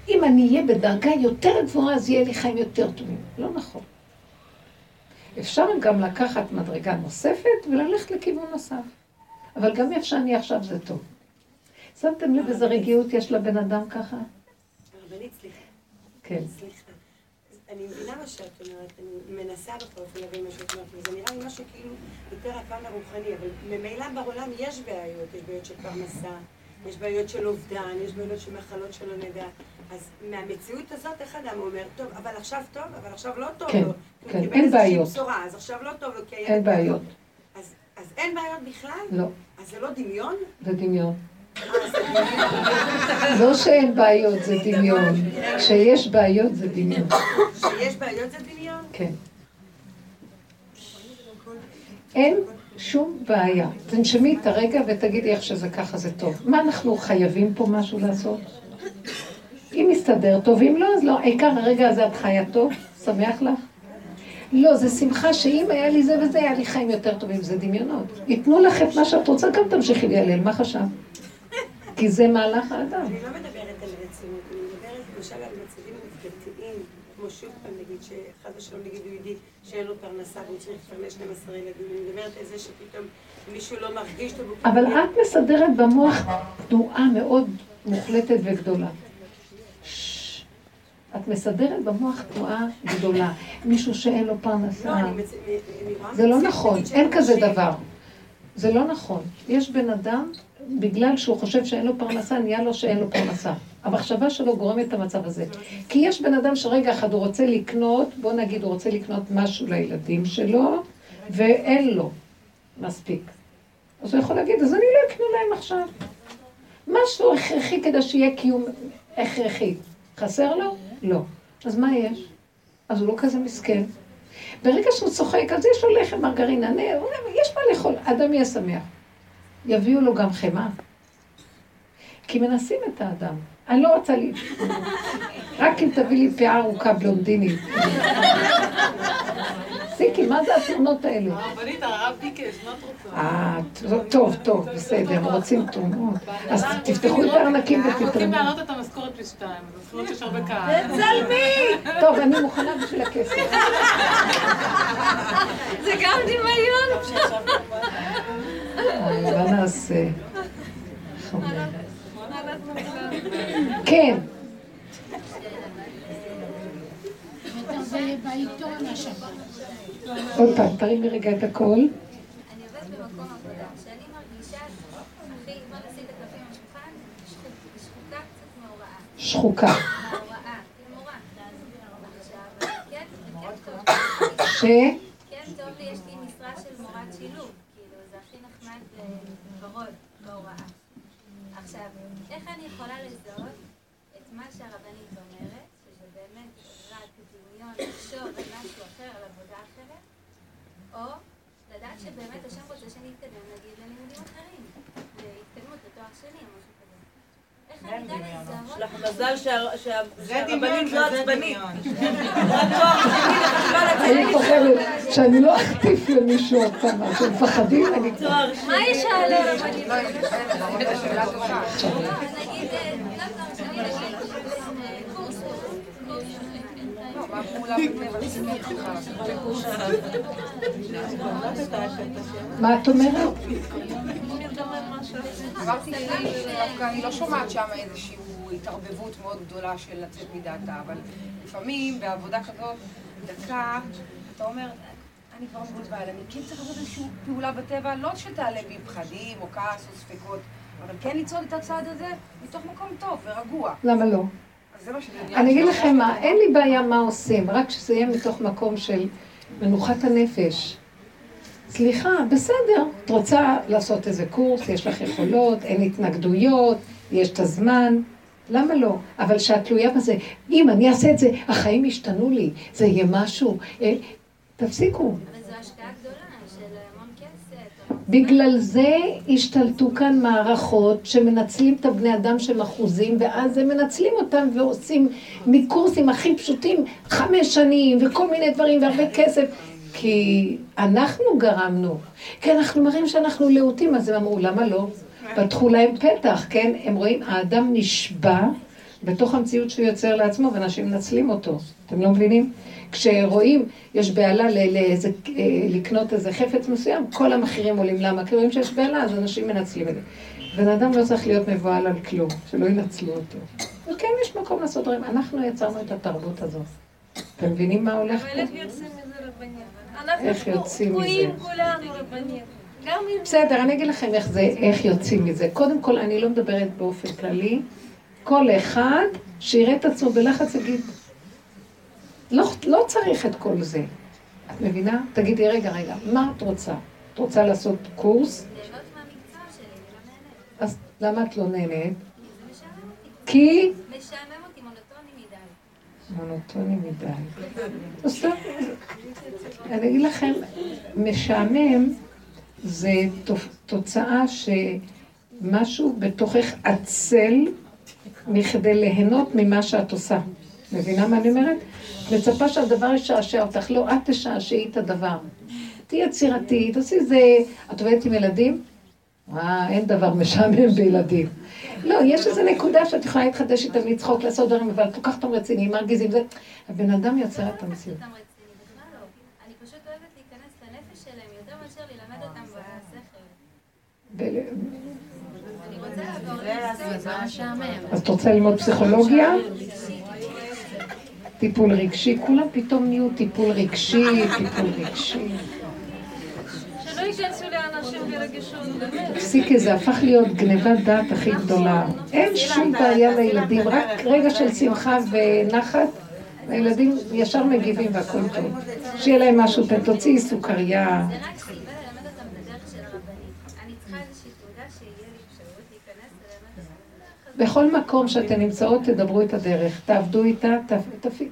Speaker 1: אם אני אהיה בדרגה יותר גבוהה, אז יהיה לי חיים יותר טובים. לא נכון. אפשר גם לקחת מדרגה נוספת וללכת לכיוון נוסף. אבל גם איפה שאני עכשיו זה טוב. שמתם לב איזה רגיעות יש לבן אדם ככה?
Speaker 4: הרבנית, סליחה.
Speaker 1: כן.
Speaker 4: סליחה. אני מבינה מה שאת אומרת, אני מנסה בכל אופן להבין מה שאת אומרת, וזה נראה לי משהו כאילו יותר הפן הרוחני, אבל ממילא בעולם יש בעיות, יש בעיות של פרנסה, יש בעיות של אובדן, יש בעיות של מחלות שלא נדע. אז מהמציאות הזאת, איך אדם אומר, טוב, אבל עכשיו טוב, אבל עכשיו לא טוב
Speaker 1: כן,
Speaker 4: לו.
Speaker 1: כן, אין בעיות.
Speaker 4: בשורה, אז עכשיו לא טוב לו, כי
Speaker 1: אין בעיות.
Speaker 4: אז, אז אין בעיות בכלל?
Speaker 1: לא.
Speaker 4: אז זה לא דמיון?
Speaker 1: זה דמיון. לא שאין בעיות, זה דמיון. כשיש בעיות, זה דמיון.
Speaker 4: כשיש בעיות זה דמיון?
Speaker 1: כן. אין שום בעיה. תנשמי את הרגע ותגידי איך שזה ככה זה טוב. מה אנחנו חייבים פה משהו לעשות? אם מסתדר טוב, אם לא, אז לא. העיקר הרגע הזה את חיה טוב, שמח לך? לא, זה שמחה שאם היה לי זה וזה, היה לי חיים יותר טובים, זה דמיונות. ייתנו לך את מה שאת רוצה, גם תמשיכי להלל, מה חשב? כי זה מהלך האדם.
Speaker 4: אני לא מדברת על רצינות, אני מדברת למשל על מצבים עובדתיים, כמו שוב פעם נגיד, שחד ושלום נגיד הוא ידיד שאין לו פרנסה והוא צריך לפרנס 12 ילדים, אני מדברת על זה שפתאום מישהו לא מרגיש טוב.
Speaker 1: אבל את מסדרת במוח תנועה מאוד מוחלטת וגדולה. את מסדרת במוח תנועה גדולה. מישהו שאין לו פרנסה.
Speaker 4: לא,
Speaker 1: זה לא נכון, אין כזה דבר. זה לא נכון. יש בן אדם בגלל שהוא חושב שאין לו פרנסה, נהיה לו שאין לו פרנסה. המחשבה שלו גורמת את המצב הזה. כי יש בן אדם שרגע אחד הוא רוצה לקנות, בוא נגיד הוא רוצה לקנות משהו לילדים שלו, ואין לו מספיק. אז הוא יכול להגיד, אז אני לא אקנו להם עכשיו. משהו הכרחי כדי שיהיה קיום הכרחי. חסר לו? לא. אז מה יש? אז הוא לא כזה מסכן. ברגע שהוא צוחק, אז יש לו לחם, מרגרינה, יש מה לאכול, אדם יהיה שמח. יביאו לו גם חמאה. כי מנסים את האדם. אני לא רוצה לי... רק אם תביא לי פאה ארוכה בלונדינית. סיקי, מה זה התמונות האלה?
Speaker 3: הרבנית, הרב ביקש, מה את רוצה?
Speaker 1: אה, טוב, טוב, בסדר, רוצים תרומות. אז תפתחו את הארנקים ותתרמו.
Speaker 3: רוצים להעלות את המשכורת בשתיים, אז זאת יש הרבה קהל.
Speaker 2: תצלמי!
Speaker 1: טוב, אני מוכנה בשביל הכסף.
Speaker 2: זה גם דמיון.
Speaker 1: מה נעשה? כן. עוד פעם, תרימי רגע את הכל.
Speaker 5: אני עובדת במקום עבודה, שאני מרגישה הכי, בוא נשים את הקלפים על השולחן, שחוקה קצת מההוראה.
Speaker 1: שחוקה.
Speaker 5: מההוראה, מורה. עכשיו, כן, כן טוב.
Speaker 1: ש?
Speaker 5: כן טוב לי, יש לי משרה של מורת שילוב, כאילו, זה הכי נחמד ורוד בהוראה. עכשיו, איך אני יכולה לזהות את מה שהרבנית אומרת, שזה באמת רק דמיון, לחשוב על משהו אחר, על עבודה אחרת, או לדעת שבאמת השם רוצה שנתקדם, נגיד, ללימודים אחרים, להתקדמות לתואר שני או משהו כזה. איך אני אדע לזהות?
Speaker 2: יש לך מזל שהרבנית לא עצבנית.
Speaker 1: אני פוחדת שאני לא אחטיף למישהו עוד פעם, אתם מפחדים?
Speaker 5: מה יש על הרבנית?
Speaker 6: לא, היא שאלה
Speaker 5: אה, לא אה,
Speaker 6: לא, מה
Speaker 1: את אומרת?
Speaker 6: אמרתי אני לא שומעת שם איזושהי התערבבות מאוד גדולה של לצאת מדעתה, אבל לפעמים בעבודה כזאת, דקה, אתה אומר, אני כבר מבולבל, אני כן צריך לעשות איזושהי פעולה בטבע, לא שתעלה בי פחדים או כעס או ספקות, אבל כן לצעוד את הצעד הזה מתוך מקום טוב ורגוע.
Speaker 1: למה לא? אני אגיד לכם מה, אין לי בעיה מה עושים, רק שזה יהיה מתוך מקום של מנוחת הנפש. סליחה, בסדר, את רוצה לעשות איזה קורס, יש לך יכולות, אין התנגדויות, יש את הזמן, למה לא? אבל שאת תלויה בזה, אם אני אעשה את זה, החיים ישתנו לי, זה יהיה משהו, אה, תפסיקו.
Speaker 5: אבל זו השקעה גדולה של המון כסף.
Speaker 1: בגלל זה השתלטו כאן מערכות שמנצלים את הבני אדם שהם אחוזים, ואז הם מנצלים אותם ועושים מקורסים הכי פשוטים חמש שנים וכל מיני דברים והרבה כסף. כי אנחנו גרמנו, כי אנחנו מראים שאנחנו להוטים, אז הם אמרו, למה לא? פתחו להם פתח, כן? הם רואים, האדם נשבע בתוך המציאות שהוא יוצר לעצמו, ואנשים מנצלים אותו. אתם לא מבינים? כשרואים, יש בהלה לאיזה, אה, לקנות איזה חפץ מסוים, כל המחירים עולים. למה? כי רואים שיש בהלה, אז אנשים מנצלים את זה. בן אדם לא צריך להיות מבוהל על כלום, שלא ינצלו אותו. וכן, יש מקום לעשות דברים. אנחנו יצרנו את התרבות הזאת. אתם מבינים מה הולך
Speaker 2: אבל
Speaker 1: פה?
Speaker 2: איך יוצאים מזה? אנחנו
Speaker 1: איך יוצאים
Speaker 2: תקועים
Speaker 1: מזה?
Speaker 2: כולנו רבנית. גם אם
Speaker 1: בסדר, אני אגיד לכם איך זה, איך יוצאים מזה. קודם כל, אני לא מדברת באופן כללי. כל אחד שיראה את עצמו בלחץ, יגיד, לא, לא צריך את כל זה. את מבינה? תגידי, רגע, רגע, מה את רוצה? את רוצה לעשות קורס?
Speaker 5: לא.
Speaker 1: אז למה את לא נהנית? כי
Speaker 5: משעמם אותי, מונוטוני מדי.
Speaker 1: מונוטוני מדי. טוב. אני אגיד לכם, משעמם זה תוצאה שמשהו בתוכך עצל מכדי ליהנות ממה שאת עושה. מבינה מה אני אומרת? מצפה שהדבר ישעשע אותך, לא, את תשעשעי את הדבר. תהיי יצירתית, תעשי זה... את עובדת עם ילדים? אה, אין דבר משעמם בילדים. לא, יש איזו נקודה שאת יכולה להתחדש איתם, לצחוק, לעשות דברים, אבל כל כך אתם רציניים, מרגיזים, זה... הבן אדם יוצר את המציאות.
Speaker 5: אותם רציני, בכלל לא. אני פשוט אוהבת להיכנס לנפש שלהם יותר מאשר ללמד אותם בשכל.
Speaker 1: ב-
Speaker 5: אני רוצה לעבור למקצוע.
Speaker 1: אז את רוצה ללמוד פסיכולוגיה? טיפול רגשי, כולם פתאום נהיו טיפול רגשי, טיפול רגשי.
Speaker 2: שלא ייכנסו לאנשים ברגישות, באמת.
Speaker 1: תפסיקי, זה הפך להיות גניבת דעת הכי גדולה. אין שום בעיה לילדים, רק רגע של שמחה ונחת, הילדים ישר מגיבים והכל טוב. שיהיה להם משהו, תוציאי סוכריה.
Speaker 5: זה רק סיבה ללמד אותם את הדרך של הרבנית. אני צריכה איזושהי תעודה שיהיה לי אפשרות להיכנס וללמד אותם את הדרך הזאת.
Speaker 1: בכל מקום שאתן נמצאות, תדברו את הדרך, תעבדו איתה,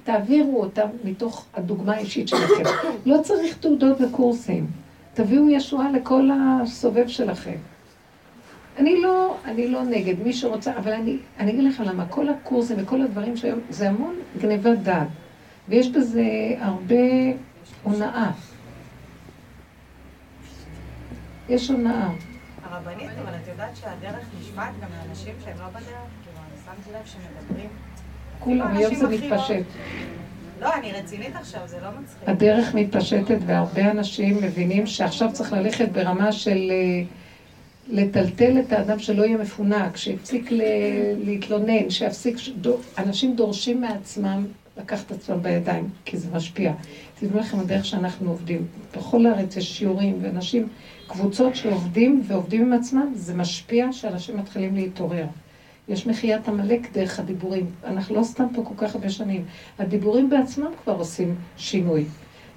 Speaker 1: תעבירו אותה מתוך הדוגמה האישית שלכם. לא צריך תעודות וקורסים. תביאו ישועה לכל הסובב שלכם. אני לא, אני לא נגד מי שרוצה, אבל אני, אני אגיד לך למה, כל הקורסים וכל הדברים שהיום, זה המון גניבת דעת. ויש בזה הרבה הונאה. יש הונאה.
Speaker 4: הרבנית, אבל את יודעת שהדרך נשמעת גם לאנשים שהם לא בדרך? כאילו, אני שמתי לב שמדברים...
Speaker 1: כולם, היום זה מתפשט.
Speaker 4: לא, אני רצינית עכשיו, זה לא מצחיק.
Speaker 1: הדרך מתפשטת והרבה אנשים מבינים שעכשיו צריך ללכת ברמה של אה, לטלטל את האדם שלא יהיה מפונק, שיפסיק להתלונן, שיפסיק, אנשים דורשים מעצמם לקחת את עצמם בידיים, כי זה משפיע. תדעו לכם הדרך שאנחנו עובדים. בכל הארץ יש שיעורים ואנשים, קבוצות שעובדים ועובדים עם עצמם, זה משפיע שאנשים מתחילים להתעורר. יש מחיית עמלק דרך הדיבורים. אנחנו לא סתם פה כל כך הרבה שנים. הדיבורים בעצמם כבר עושים שינוי.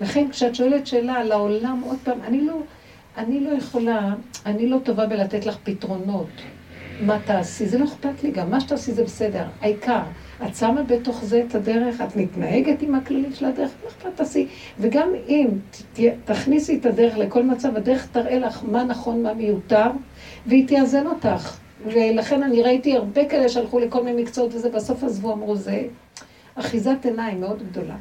Speaker 1: לכן כשאת שואלת שאלה על העולם, עוד פעם, אני לא, אני לא יכולה, אני לא טובה בלתת לך פתרונות. מה תעשי? זה לא אכפת לי גם, מה שתעשי זה בסדר. העיקר, את שמה בתוך זה את הדרך, את מתנהגת עם הכללים של הדרך, מה אכפת תעשי? וגם אם תכניסי את הדרך לכל מצב, הדרך תראה לך מה נכון, מה מיותר, והיא תאזן אותך. ולכן אני ראיתי הרבה כאלה שהלכו לכל מיני מקצועות וזה, בסוף עזבו, אמרו, זה אחיזת עיניים מאוד גדולה.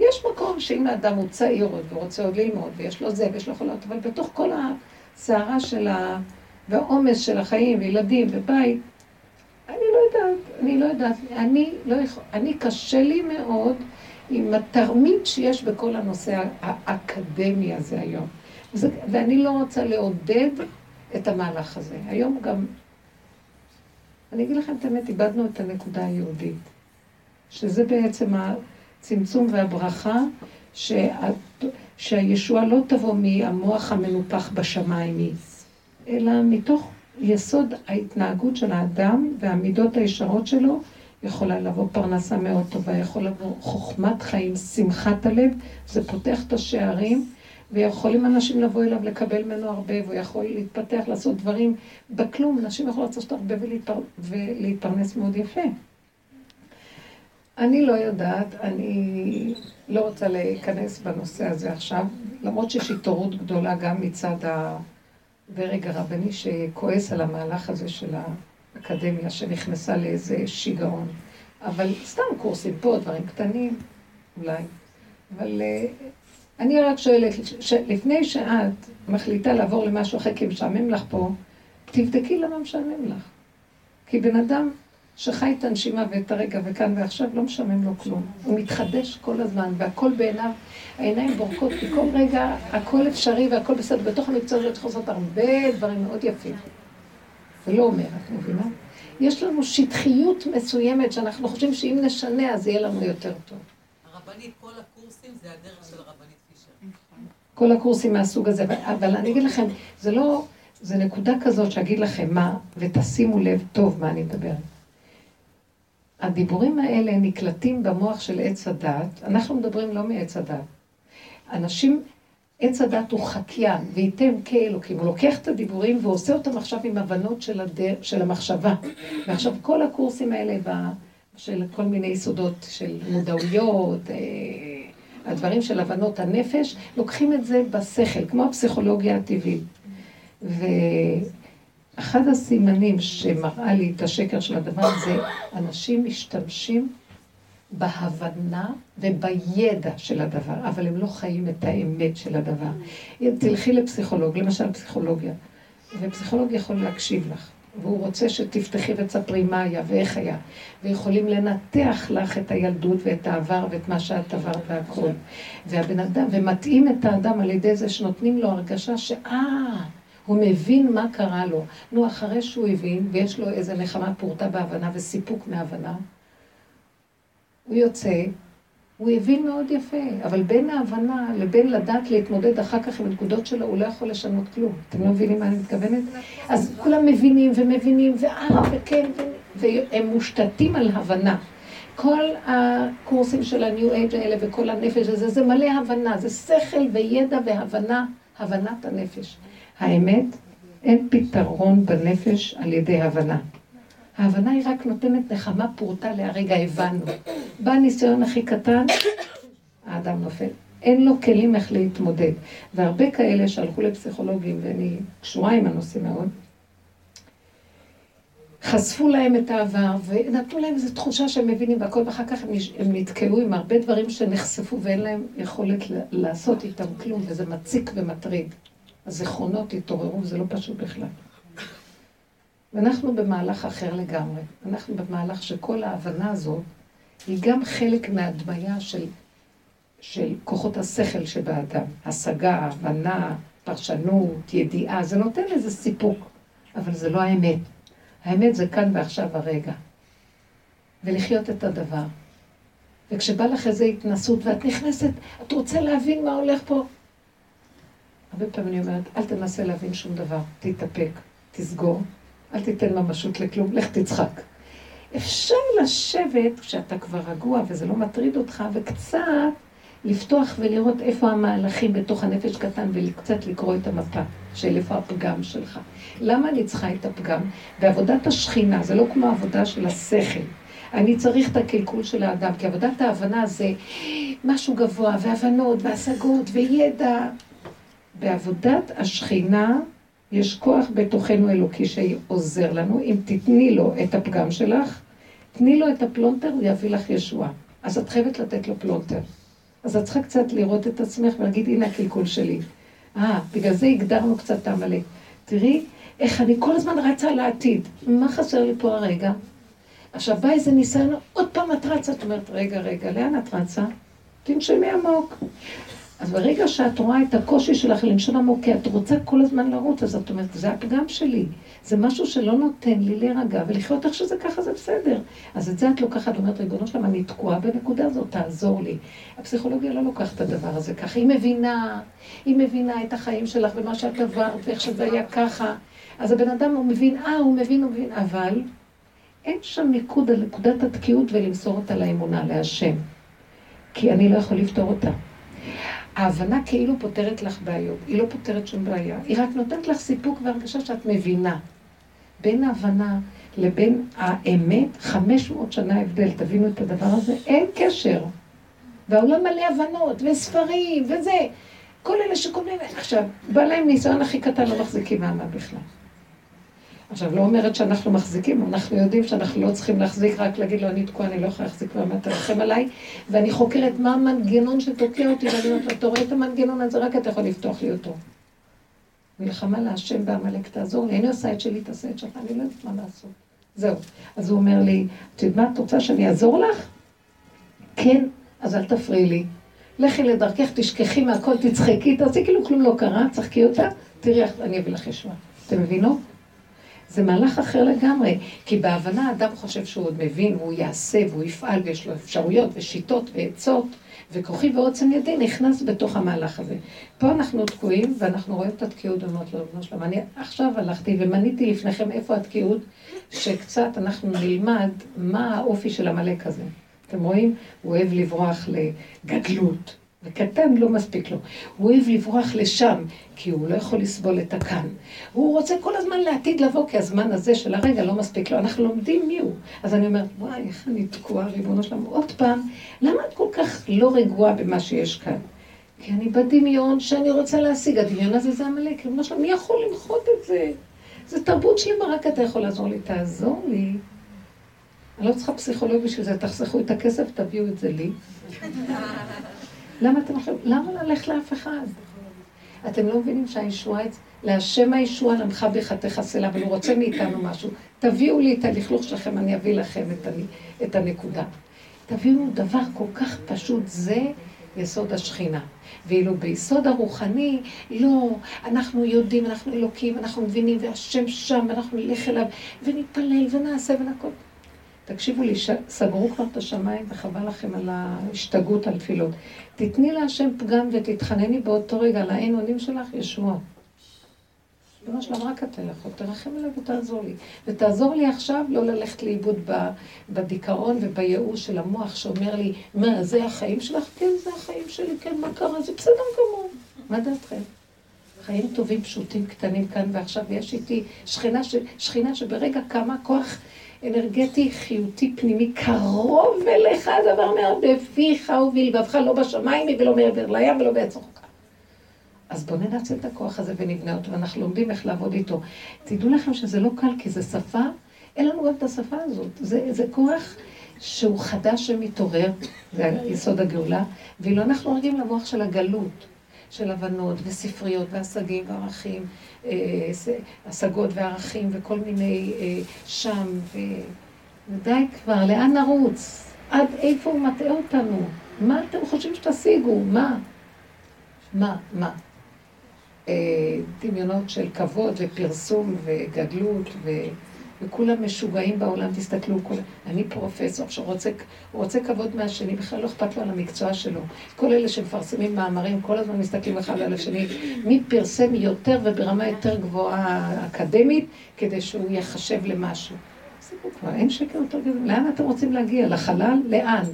Speaker 1: יש מקום שאם האדם הוא צעיר עוד ורוצה עוד ללמוד, ויש לו זה ויש לו יכולות, אבל בתוך כל הסערה של ה... והעומס של החיים, וילדים ובית, אני לא יודעת, אני לא יודעת, אני לא יכול, אני קשה לי מאוד עם התרמית שיש בכל הנושא האקדמי הזה היום. וזה, ואני לא רוצה לעודד את המהלך הזה. היום גם, אני אגיד לכם את האמת, איבדנו את הנקודה היהודית, שזה בעצם הצמצום והברכה, שה, שהישועה לא תבוא מהמוח המנופח בשמיים, אלא מתוך יסוד ההתנהגות של האדם והמידות הישרות שלו, יכולה לבוא פרנסה מאוד טובה, יכול לבוא חוכמת חיים, שמחת הלב, זה פותח את השערים, ויכולים אנשים לבוא אליו לקבל ממנו הרבה, והוא יכול להתפתח, לעשות דברים בכלום, נשים יכולות לעשות הרבה ולהתפר... ולהתפרנס מאוד יפה. אני לא יודעת, אני לא רוצה להיכנס בנושא הזה עכשיו, למרות שיש התעוררות גדולה גם מצד ה... הדרג הרבני שכועס על המהלך הזה של האקדמיה שנכנסה לאיזה שיגעון. אבל סתם קורסים פה, דברים קטנים, אולי. אבל uh, אני רק שואלת, לפני שאת מחליטה לעבור למשהו אחר כי משעמם לך פה, תבדקי למה משעמם לך. כי בן אדם שחי את הנשימה ואת הרגע וכאן ועכשיו, לא משעמם לו כלום. הוא מתחדש כל הזמן, והכל בעיניו, העיניים בורקות, כי כל רגע הכל אפשרי והכל בסדר. בתוך המקצוע הזה צריך לעשות הרבה דברים מאוד יפים. זה לא אומר, את מבינה? יש לנו שטחיות מסוימת שאנחנו חושבים שאם נשנה אז יהיה לנו יותר טוב.
Speaker 3: הרבנית, כל הקורסים זה הדרך של הרבנית פישר.
Speaker 1: כל הקורסים מהסוג הזה, אבל אני אגיד לכם, זה לא, זה נקודה כזאת שאגיד לכם מה, ותשימו לב טוב מה אני מדברת. הדיבורים האלה נקלטים במוח של עץ הדת, אנחנו מדברים לא מעץ הדת. אנשים, עץ הדת הוא חקיין, וייתם כאלוקים. הוא לוקח את הדיבורים ועושה אותם עכשיו עם הבנות של, הדר, של המחשבה. ועכשיו כל הקורסים האלה של כל מיני יסודות של מודעויות, אה, הדברים של הבנות הנפש, לוקחים את זה בשכל, כמו הפסיכולוגיה הטבעית. ו... אחד הסימנים שמראה לי את השקר של הדבר הזה, אנשים משתמשים בהבנה ובידע של הדבר, אבל הם לא חיים את האמת של הדבר. אם תלכי לפסיכולוג, למשל פסיכולוגיה, ופסיכולוג יכול להקשיב לך, והוא רוצה שתפתחי ותספרי מה היה ואיך היה, ויכולים לנתח לך את הילדות ואת העבר ואת מה שאת עברת והכול. והבן אדם, ומתאים את האדם על ידי זה שנותנים לו הרגשה שאה, הוא מבין מה קרה לו. נו, אחרי שהוא הבין, ויש לו איזה נחמה פורטה בהבנה וסיפוק מהבנה, הוא יוצא, הוא הבין מאוד יפה, אבל בין ההבנה לבין לדעת להתמודד אחר כך עם הנקודות שלו, הוא לא יכול לשנות כלום. אתם לא מבינים מה אני מתכוונת? אז כולם מבינים ומבינים, ואה, וכן, והם מושתתים על הבנה. כל הקורסים של ה-new age האלה וכל הנפש הזה, זה מלא הבנה, זה שכל וידע והבנה, הבנת הנפש. האמת, אין פתרון בנפש על ידי הבנה. ההבנה היא רק נותנת נחמה פורטה להרגע הבנו. בא הניסיון הכי קטן, האדם נופל. אין לו כלים איך להתמודד. והרבה כאלה שהלכו לפסיכולוגים, ואני קשורה עם הנושא מאוד, חשפו להם את העבר ונתנו להם איזו תחושה שהם מבינים והכל, ואחר כך הם, הם נתקעו עם הרבה דברים שנחשפו ואין להם יכולת לעשות איתם כלום, וזה מציק ומטריד. הזיכרונות התעוררו, וזה לא פשוט בכלל. ואנחנו במהלך אחר לגמרי. אנחנו במהלך שכל ההבנה הזאת היא גם חלק מהדמיה של, של כוחות השכל שבאדם. השגה, הבנה, פרשנות, ידיעה, זה נותן איזה סיפוק, אבל זה לא האמת. האמת זה כאן ועכשיו הרגע. ולחיות את הדבר. וכשבא לך איזו התנסות ואת נכנסת, את רוצה להבין מה הולך פה, הרבה פעמים אני אומרת, אל תנסה להבין שום דבר, תתאפק, תסגור, אל תיתן ממשות לכלום, לך תצחק. אפשר לשבת כשאתה כבר רגוע וזה לא מטריד אותך, וקצת לפתוח ולראות איפה המהלכים בתוך הנפש קטן וקצת לקרוא את המפה של איפה הפגם שלך. למה אני צריכה את הפגם? בעבודת השכינה, זה לא כמו העבודה של השכל. אני צריך את הקלקול של האדם, כי עבודת ההבנה זה משהו גבוה, והבנות, והשגות, וידע. בעבודת השכינה יש כוח בתוכנו אלוקי שעוזר לנו. אם תתני לו את הפגם שלך, תני לו את הפלונטר, הוא יביא לך ישועה. אז את חייבת לתת לו פלונטר. אז את צריכה קצת לראות את עצמך ולהגיד, הנה הקלקול שלי. אה, בגלל זה הגדרנו קצת את העמלק. תראי איך אני כל הזמן רצה על העתיד. מה חסר לי פה הרגע? עכשיו בא איזה ניסיון, עוד פעם את רצה, את אומרת, רגע, רגע, לאן את רצה? תנשמי עמוק. אז ברגע שאת רואה את הקושי שלך לנשום עמוק, כי את רוצה כל הזמן לרוץ, אז את אומרת, זה הפגם שלי. זה משהו שלא נותן לי להירגע ולחיות איך שזה ככה, זה בסדר. אז את זה את לוקחת, אומרת, ריבונו שלמה, אני תקועה בנקודה הזאת, תעזור לי. הפסיכולוגיה לא לוקחת את הדבר הזה ככה. היא מבינה, היא מבינה את החיים שלך ומה שאת עברת ואיך שזה היה ככה. אז הבן אדם, הוא מבין, אה, הוא מבין, הוא מבין, אבל אין שם מיקוד על נקודת התקיעות ולמסור אותה לאמונה, להשם. כי אני לא יכול לפתור אותה. ההבנה כאילו פותרת לך בעיות, היא לא פותרת שום בעיה, היא רק נותנת לך סיפוק והרגשה שאת מבינה. בין ההבנה לבין האמת, 500 שנה הבדל, תבינו את הדבר הזה, אין קשר. והעולם מלא הבנות, וספרים, וזה. כל אלה שקוראים, עכשיו, בא להם ניסיון הכי קטן, לא מחזיקים מעמד בכלל. עכשיו, לא אומרת שאנחנו מחזיקים, אנחנו יודעים שאנחנו לא צריכים להחזיק, רק להגיד לו, אני תקועה, אני לא יכולה להחזיק מעמד, תרחם עליי, ואני חוקרת מה המנגנון שתוקע אותי, ואני אומרת לו, אתה רואה את המנגנון הזה, רק אתה יכול לפתוח לי אותו. מלחמה להשם בעמלק, תעזור לי, אני עושה את שלי, תעשה את שלך, אני לא יודעת מה לעשות. זהו. אז הוא אומר לי, את יודעת מה, את רוצה שאני אעזור לך? כן, אז אל תפריעי לי. לכי לדרכך, תשכחי מהכל, תצחקי, תעשי כאילו כלום לא קרה, צחקי אותה, תראי, אני אביא לך ישועה. אתם מבינות? זה מהלך אחר לגמרי, כי בהבנה האדם חושב שהוא עוד מבין, והוא יעשה, והוא יפעל, ויש לו אפשרויות, ושיטות, ועצות, וכוחי ועוצם ידי נכנס בתוך המהלך הזה. פה אנחנו תקועים, ואנחנו רואים את התקיעות ואומרות לו, בנו שלום, אני עכשיו הלכתי ומניתי לפניכם איפה התקיעות, שקצת אנחנו נלמד מה האופי של עמלק הזה. אתם רואים? הוא אוהב לברוח לגדלות. וקטן לא מספיק לו. הוא אוהב לברוח לשם, כי הוא לא יכול לסבול את הכאן. הוא רוצה כל הזמן לעתיד לבוא, כי הזמן הזה של הרגע לא מספיק לו. אנחנו לומדים מי הוא. אז אני אומרת, וואי, איך אני תקועה, ריבונו שלם. עוד פעם, למה את כל כך לא רגועה במה שיש כאן? כי אני בדמיון שאני רוצה להשיג. הדמיון הזה זה עמלק. ריבונו שלם, מי יכול למחות את זה? זה תרבות שלמה, רק אתה יכול לעזור לי. תעזור לי. אני לא צריכה פסיכולוג בשביל זה, תחסכו את הכסף, תביאו את זה לי. למה אתם חושבים? למה ללכת לאף אחד? אתם לא מבינים שהישועה, להשם הישועה למך בחתך הסלע, אבל הוא רוצה מאיתנו משהו. תביאו לי את הלכלוך שלכם, אני אביא לכם את, אני, את הנקודה. תביאו דבר כל כך פשוט, זה יסוד השכינה. ואילו ביסוד הרוחני, לא, אנחנו יודעים, אנחנו אלוקים, אנחנו מבינים, והשם שם, ואנחנו נלך אליו, ונתפלל, ונעשה, ונקוד. תקשיבו לי, ש... סגרו כבר את השמיים וחבל לכם על ההשתגעות על תפילות. תתני להשם פגם ותתחנני באותו רגע על האין אונים שלך ישועה. אמא שלם, רק אתה יכול, תרחם עליי ותעזור לי. ותעזור לי עכשיו לא ללכת לאיבוד בדיכאון ובייאוש של המוח שאומר לי, מה, זה החיים שלך? כן, זה החיים שלי, כן, מה קרה? זה בסדר גמור. מה דעתכם? חיים טובים, פשוטים, קטנים כאן ועכשיו, ויש איתי שכינה, ש... שכינה שברגע קמה כוח אנרגטי, חיותי, פנימי, קרוב אליך, הדבר מאוד בפיך ובלבבך, לא בשמיים ולא מעבר לים ולא בעץ. אז בואו ננצל את הכוח הזה ונבנה אותו, ואנחנו לומדים איך לעבוד איתו. תדעו לכם שזה לא קל, כי זה שפה, אין לנו גם את השפה הזאת. זה, זה כוח שהוא חדש ומתעורר, זה יסוד הגאולה, ואילו אנחנו רגילים למוח של הגלות. של הבנות וספריות והשגים וערכים, אה, השגות וערכים וכל מיני אה, שם, ודי כבר, לאן נרוץ? עד איפה הוא מטעה אותנו? מה אתם חושבים שתשיגו? מה? מה? מה? אה, דמיונות של כבוד ופרסום וגדלות ו... וכולם משוגעים בעולם, תסתכלו, כל... אני פרופסור שרוצה רוצה כבוד מהשני, בכלל לא אכפת לו על המקצוע שלו. כל אלה שמפרסמים מאמרים, כל הזמן מסתכלים אחד על השני, מי פרסם יותר וברמה יותר גבוהה אקדמית, כדי שהוא ייחשב למשהו. תפסיקו כבר, אין שקר יותר גדול. לאן אתם רוצים להגיע? לחלל? לאן?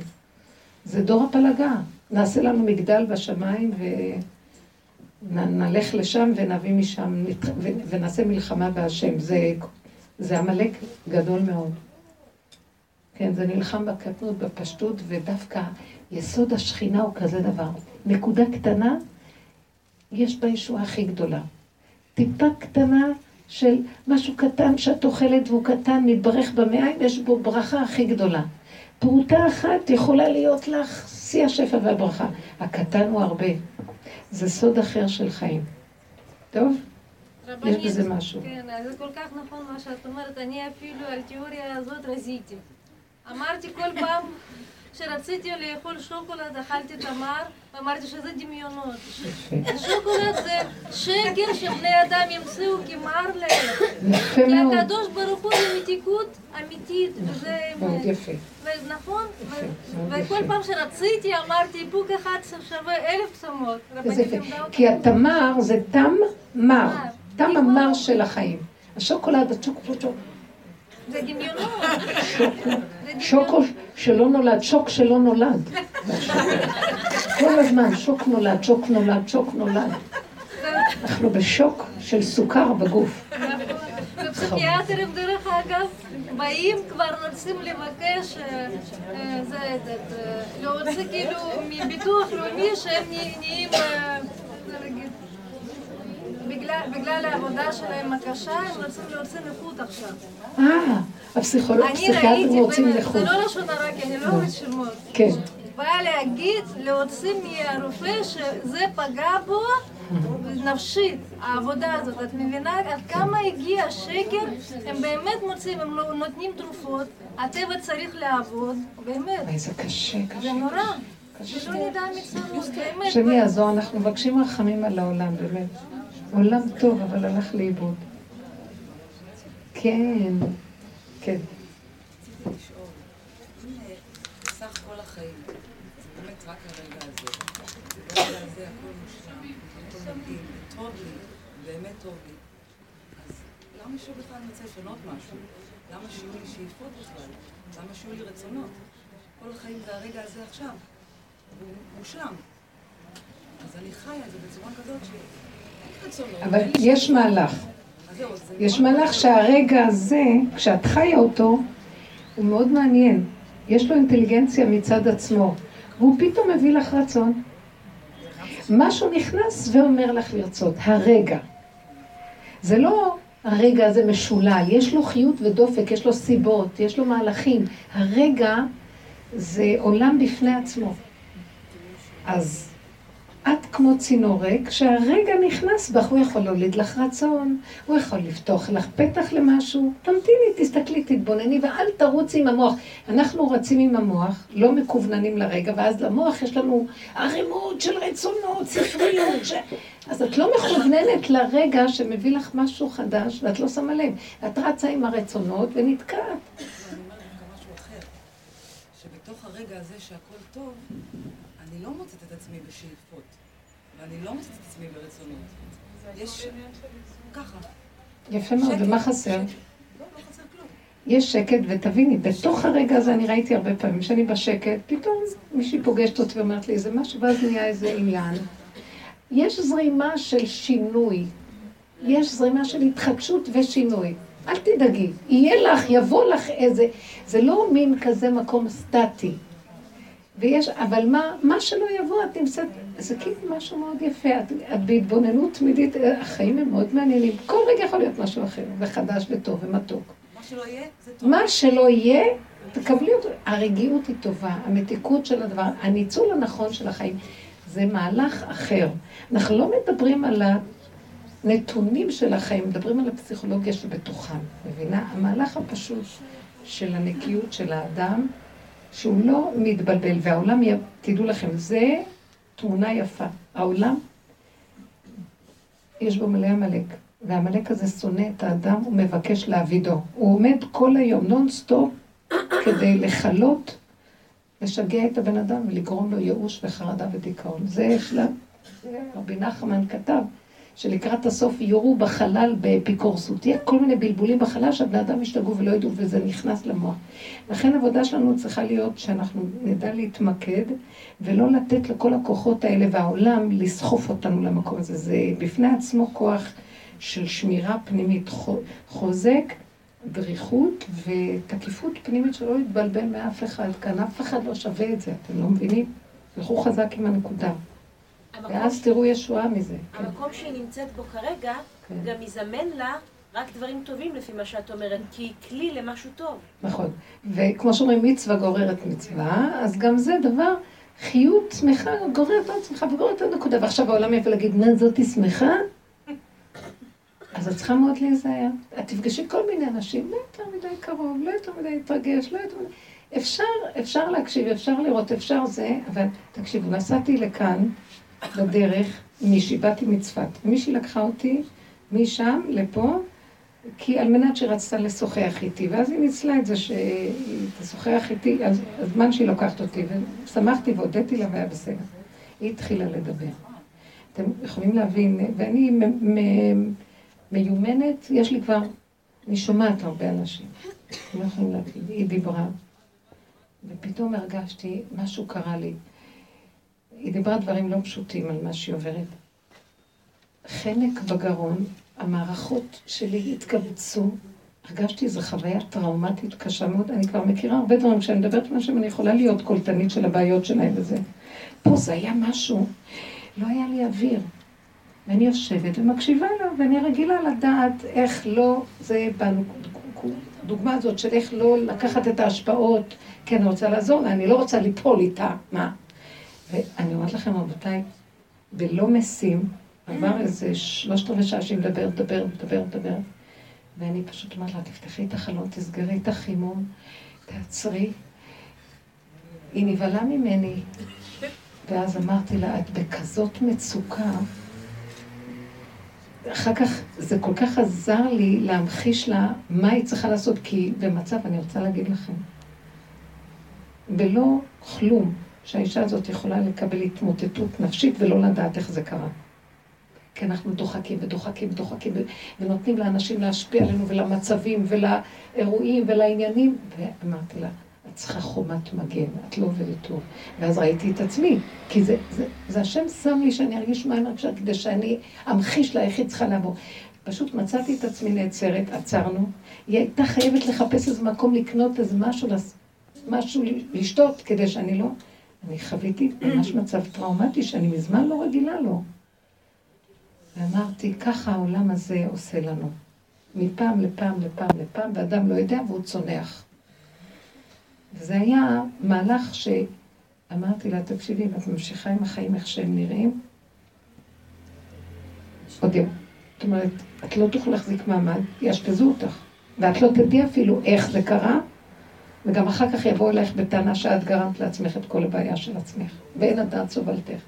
Speaker 1: זה דור הפלגה. נעשה לנו מגדל בשמיים ונלך לשם ונביא משם, ונעשה מלחמה בהשם. זה זה עמלק גדול מאוד. כן, זה נלחם בקטנות, בפשטות, ודווקא יסוד השכינה הוא כזה דבר. נקודה קטנה, יש בה ישועה הכי גדולה. טיפה קטנה של משהו קטן שאת אוכלת והוא קטן, מתברך במעיים, יש בו ברכה הכי גדולה. פרוטה אחת יכולה להיות לך שיא השפע והברכה. הקטן הוא הרבה. זה סוד אחר של חיים. טוב? יש בזה משהו.
Speaker 7: כן, זה כל כך נכון מה שאת אומרת. אני אפילו על התיאוריה הזאת רזיתי. אמרתי כל פעם כשרציתי לאכול שוקולד, אכלתי תמר, ואמרתי שזה דמיונות. שוקולד זה שקר שבני אדם ימצאו כמר להם. כי. הקדוש ברוך הוא זה מתיקות אמיתית, וזה
Speaker 1: מאוד. יפה.
Speaker 7: נכון? וכל. פעם שרציתי אמרתי איפוק אחד שווה אלף צומות. אותי.
Speaker 1: כי התמר זה תם מר.
Speaker 7: מר.
Speaker 1: המר של החיים. השוקולד, הצ'וקולד,
Speaker 7: זה דמיונות.
Speaker 1: שוקו שלא נולד, שוק שלא נולד. כל הזמן, שוק נולד, שוק נולד, שוק נולד. אנחנו בשוק של סוכר בגוף.
Speaker 7: ופסיכיאטרים דרך אגב באים כבר רוצים לבקש אה, אה, זה, זה, להוציא כאילו מביטוח לאומי שהם נה- נהיים אה, להגיד, בגלל, העבודה שלהם הקשה הם רוצים להוציא נכות עכשיו.
Speaker 1: אה, הפסיכולוג,
Speaker 7: אני
Speaker 1: פסיכיאטרים
Speaker 7: ראיתי,
Speaker 1: רוצים לחוץ.
Speaker 7: זה לא לשון הרע כי אני לא אוהבת שמות.
Speaker 1: כן.
Speaker 7: באה להגיד, להוציא מהרופא שזה פגע בו נפשית, העבודה הזאת. את מבינה עד כמה הגיע השקר? הם באמת מוצאים, הם לא- נותנים תרופות, הטבע צריך לעבוד, באמת.
Speaker 1: וואי, זה קשה,
Speaker 7: זה
Speaker 1: קשה.
Speaker 7: נורא.
Speaker 1: קשה.
Speaker 7: שלא נדע מצרות, באמת.
Speaker 1: השם יעזור, אנחנו מבקשים רחמים על העולם, באמת. עולם טוב, אבל הלך לאיבוד. כן, כן.
Speaker 3: באמת טוב לי, אז למה שבכלל אני רוצה לשנות משהו? למה שיהיו לי שאיפות בכלל? למה שיהיו לי רצונות? כל החיים זה הרגע הזה עכשיו, והוא מושלם. אז אני חיה את זה בצורה כזאת רצונות.
Speaker 1: אבל יש. מהלך. יש מהלך שהרגע הזה, כשאת חיה אותו, הוא מאוד מעניין. יש לו אינטליגנציה מצד עצמו, והוא פתאום מביא לך רצון. משהו נכנס ואומר לך לרצות, הרגע. זה לא הרגע הזה משולל, יש לו חיות ודופק, יש לו סיבות, יש לו מהלכים. הרגע זה עולם בפני עצמו. אז את כמו צינור ריק, שהרגע נכנס בך, הוא יכול להוליד לך רצון, הוא יכול לפתוח לך פתח למשהו. תמתיני, תסתכלי, תתבונני, ואל תרוצי עם המוח. אנחנו רצים עם המוח, לא מקווננים לרגע, ואז למוח יש לנו ערימות של רצונות, ספריות. ש... אז את לא מכווננת לרגע שמביא לך משהו חדש, ואת לא שמה לב. את רצה עם הרצונות ונתקעת.
Speaker 3: אני אומרת דווקא משהו אחר, שבתוך הרגע הזה שהכל טוב, אני לא מוצאת את עצמי בשאיפות, ואני לא מוצאת את עצמי ברצונות. יש... ככה.
Speaker 1: יפה מאוד, ומה חסר?
Speaker 3: לא, לא.
Speaker 1: יש שקט, ותביני, בתוך הרגע הזה אני ראיתי הרבה פעמים שאני בשקט, פתאום מישהי פוגשת אותי ואומרת לי איזה משהו, ואז נהיה איזה עניין. יש זרימה של שינוי, יש זרימה של התחדשות ושינוי. אל תדאגי, יהיה לך, יבוא לך איזה, זה לא מין כזה מקום סטטי. ויש, אבל מה, מה שלא יבוא, את נמצאת, זה כאילו משהו מאוד יפה, את, את בהתבוננות תמידית, החיים הם מאוד מעניינים, כל רגע יכול להיות משהו אחר, וחדש וטוב ומתוק.
Speaker 3: מה שלא יהיה, זה טוב.
Speaker 1: מה שלא יהיה, תקבלי אותו. הרגיעות היא טובה, המתיקות של הדבר, הניצול הנכון של החיים, זה מהלך אחר. אנחנו לא מדברים על הנתונים של החיים, מדברים על הפסיכולוגיה שבתוכם, מבינה? המהלך הפשוט של הנקיות של האדם, שהוא לא מתבלבל, והעולם, תדעו לכם, זה תמונה יפה. העולם, יש בו מלא עמלק, והעמלק הזה שונא את האדם, הוא מבקש להעבידו. הוא עומד כל היום, נונסטופ, כדי לכלות, לשגע את הבן אדם ולגרום לו ייאוש וחרדה ודיכאון. זה שלב, רבי נחמן כתב, שלקראת הסוף יורו בחלל באפיקורסות. יהיה כל מיני בלבולים בחלל שהבני אדם ישתגעו ולא ידעו, וזה נכנס למוח. לכן העבודה שלנו צריכה להיות שאנחנו נדע להתמקד, ולא לתת לכל הכוחות האלה והעולם לסחוף אותנו למקום הזה. זה בפני עצמו כוח של שמירה פנימית חו- חוזק, דריכות ותקיפות פנימית שלא יתבלבל מאף אחד כאן, אף אחד לא שווה את זה, אתם לא מבינים? תלכו חזק עם הנקודה. ואז תראו ישועה מזה. כן.
Speaker 2: המקום שהיא נמצאת בו כרגע,
Speaker 1: כן.
Speaker 2: גם יזמן לה רק דברים טובים לפי מה שאת אומרת, כי היא כלי למשהו טוב.
Speaker 1: נכון. וכמו שאומרים, מצווה גוררת מצווה, אז גם זה דבר, חיות שמחה גוררת עוד שמחה וגוררת עוד נקודה. ועכשיו העולם יבוא להגיד, מה זאתי שמחה? אז את צריכה מאוד להיזהר. את תפגשי כל מיני אנשים, לא יותר מדי קרוב, לא יותר מדי להתרגש, לא יותר מדי... אפשר, אפשר להקשיב, אפשר לראות, אפשר זה, אבל תקשיבו, נסעתי לכאן בדרך, מישהי, באתי מצפת, מישהי לקחה אותי משם לפה, כי על מנת שרצתה לשוחח איתי, ואז היא ניצלה את זה שהיא תשוחח איתי, אז הזמן שהיא לוקחת אותי, ושמחתי והודיתי לה והיה בסדר. היא התחילה לדבר. אתם יכולים להבין, ואני מיומנת, יש לי כבר, אני שומעת הרבה אנשים, אתם לא יכולים להגיד, היא דיברה, ופתאום הרגשתי, משהו קרה לי. היא דיברה דברים לא פשוטים על מה שהיא עוברת. חנק בגרון, המערכות שלי התכווצו, הרגשתי איזו חוויה טראומטית קשה מאוד. אני כבר מכירה הרבה דברים, כשאני מדברת עם אנשים, אני יכולה להיות קולטנית של הבעיות שלהם וזה. פה זה היה משהו, לא היה לי אוויר. ואני יושבת ומקשיבה לה, ואני רגילה לדעת איך לא, זה בדוגמה הזאת של איך לא לקחת את ההשפעות, כי אני רוצה לעזור לה, אני לא רוצה ליפול איתה, מה? ואני אומרת לכם, רבותיי, בלא משים, עבר איזה שלושת רבעי שעה שהיא מדברת, מדברת, מדברת, מדברת, ואני פשוט אומרת לה, תפתחי את החלון, תסגרי את החימום, תעצרי. היא נבהלה ממני, ואז אמרתי לה, את בכזאת מצוקה. אחר כך זה כל כך עזר לי להמחיש לה מה היא צריכה לעשות, כי במצב, אני רוצה להגיד לכם, בלא כלום, שהאישה הזאת יכולה לקבל התמוטטות נפשית ולא לדעת איך זה קרה. כי אנחנו דוחקים ודוחקים ודוחקים ונותנים לאנשים להשפיע עלינו ולמצבים ולאירועים ולעניינים. ואמרתי לה, את צריכה חומת מגן, את לא עובדת טוב. ואז ראיתי את עצמי, כי זה, זה, זה השם שם לי שאני ארגיש מה אני מרגישה, כדי שאני אמחיש לה איך היא צריכה לעבור. פשוט מצאתי את עצמי נעצרת, עצרנו. היא הייתה חייבת לחפש איזה מקום לקנות איזה משהו, משהו לשתות, כדי שאני לא... אני חוויתי ממש מצב טראומטי שאני מזמן לא רגילה לו. ואמרתי, ככה העולם הזה עושה לנו. מפעם לפעם לפעם לפעם, ואדם לא יודע והוא צונח. וזה היה מהלך שאמרתי לה, תקשיבי, אם את ממשיכה עם החיים איך שהם נראים, עוד יום. זאת אומרת, את לא תוכל להחזיק מעמד, יאשפזו אותך. ואת לא תדעי אפילו איך זה קרה, וגם אחר כך יבואו אלייך בטענה שאת גרמת לעצמך את כל הבעיה של עצמך, ואין הדעת סובלתך.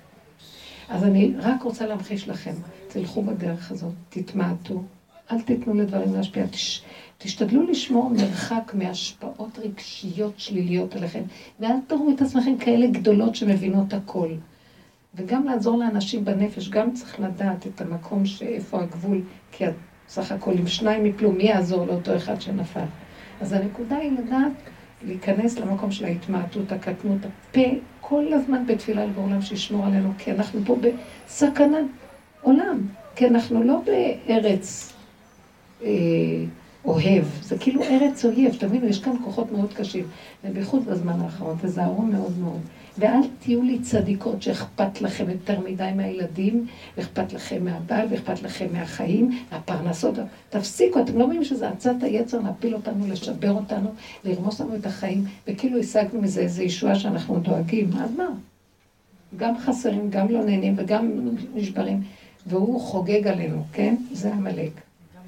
Speaker 1: אז אני רק רוצה להמחיש לכם, תלכו בדרך הזאת, תתמעטו, אל תיתנו לדברים להשפיע, תש, תשתדלו לשמור מרחק מהשפעות רגשיות שליליות עליכם, ואל תראו את עצמכם כאלה גדולות שמבינות הכל. וגם לעזור לאנשים בנפש, גם צריך לדעת את המקום שאיפה הגבול, כי סך הכל אם שניים יפלו, מי יעזור לאותו אחד שנפל? אז הנקודה היא לדעת להיכנס למקום של ההתמעטות, הקטנות, הפה, כל הזמן בתפילה לבורלם שישמור עלינו, כי אנחנו פה בסכנת עולם, כי אנחנו לא בארץ אה, אוהב, זה כאילו ארץ אויב, תבינו, יש כאן כוחות מאוד קשים, ובייחוד בזמן האחרון, תזהרו מאוד מאוד. ואל תהיו לי צדיקות שאכפת לכם יותר מדי מהילדים, ואכפת לכם מהבעל, ואכפת לכם מהחיים, מהפרנסות. תפסיקו, אתם לא מבינים שזה עצת היצר להפיל אותנו, לשבר אותנו, לרמוס לנו את החיים, וכאילו השגנו מזה איזו ישועה שאנחנו דואגים. אז מה? גם חסרים, גם לא נהנים וגם נשברים, והוא חוגג עלינו, כן? זה עמלק.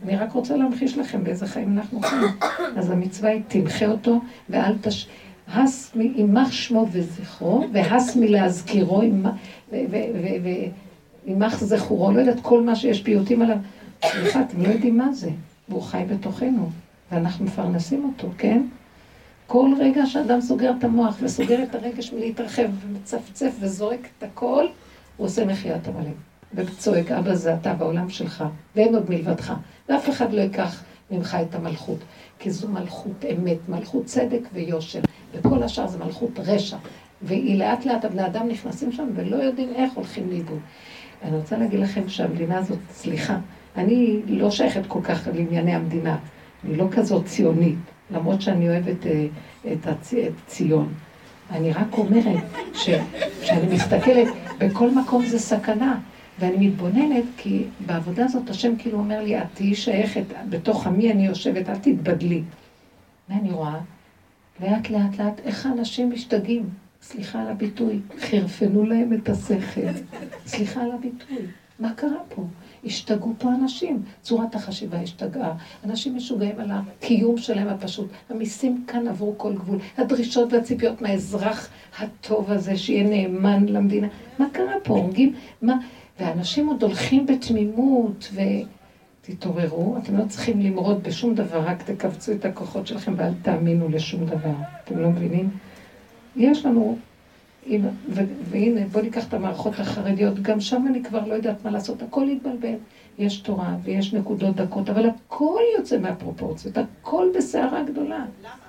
Speaker 1: אני רק רוצה להמחיש לכם באיזה חיים אנחנו חיים. אז המצווה היא, תמחה אותו, ואל תש... הס יימח שמו וזכרו, והס מלהזכירו, וימח זכורו, לא יודעת כל מה שיש פיוטים עליו. סליחה, אתם לא יודעים מה זה, והוא חי בתוכנו, ואנחנו מפרנסים אותו, כן? כל רגע שאדם סוגר את המוח וסוגר את הרגש מלהתרחב ומצפצף וזורק את הכל, הוא עושה מחיית עמלים. וצועק, אבא זה אתה בעולם שלך, ואין עוד מלבדך. ואף אחד לא ייקח ממך את המלכות, כי זו מלכות אמת, מלכות צדק ויושר. וכל השאר זה מלכות רשע. והיא לאט לאט, הבני אדם נכנסים שם ולא יודעים איך הולכים לאיבוד. אני רוצה להגיד לכם שהמדינה הזאת, סליחה, אני לא שייכת כל כך לענייני המדינה. אני לא כזאת ציונית, למרות שאני אוהבת אה, את, הצ... את ציון. אני רק אומרת שכשאני מסתכלת, בכל מקום זה סכנה. ואני מתבוננת, כי בעבודה הזאת השם כאילו אומר לי, את תהיי שייכת, בתוך עמי אני יושבת, אל תתבדלי. ואני רואה, לאט לאט לאט, איך האנשים משתגעים. סליחה על הביטוי, חירפנו להם את השכל. סליחה על הביטוי. מה קרה פה? השתגעו פה אנשים, צורת החשיבה השתגעה. אנשים משוגעים על הקיום שלהם הפשוט. המיסים כאן עברו כל גבול. הדרישות והציפיות מהאזרח הטוב הזה, שיהיה נאמן למדינה. מה קרה פה? הורגים? מה? ואנשים עוד הולכים בתמימות, ותתעוררו, אתם לא צריכים למרוד בשום דבר, רק תכווצו את הכוחות שלכם ואל תאמינו לשום דבר. אתם לא מבינים? יש לנו, והנה, בואו ניקח את המערכות החרדיות, גם שם אני כבר לא יודעת מה לעשות, הכל יתבלבל. יש תורה ויש נקודות דקות, אבל הכל יוצא מהפרופורציות, הכל בסערה גדולה. למה?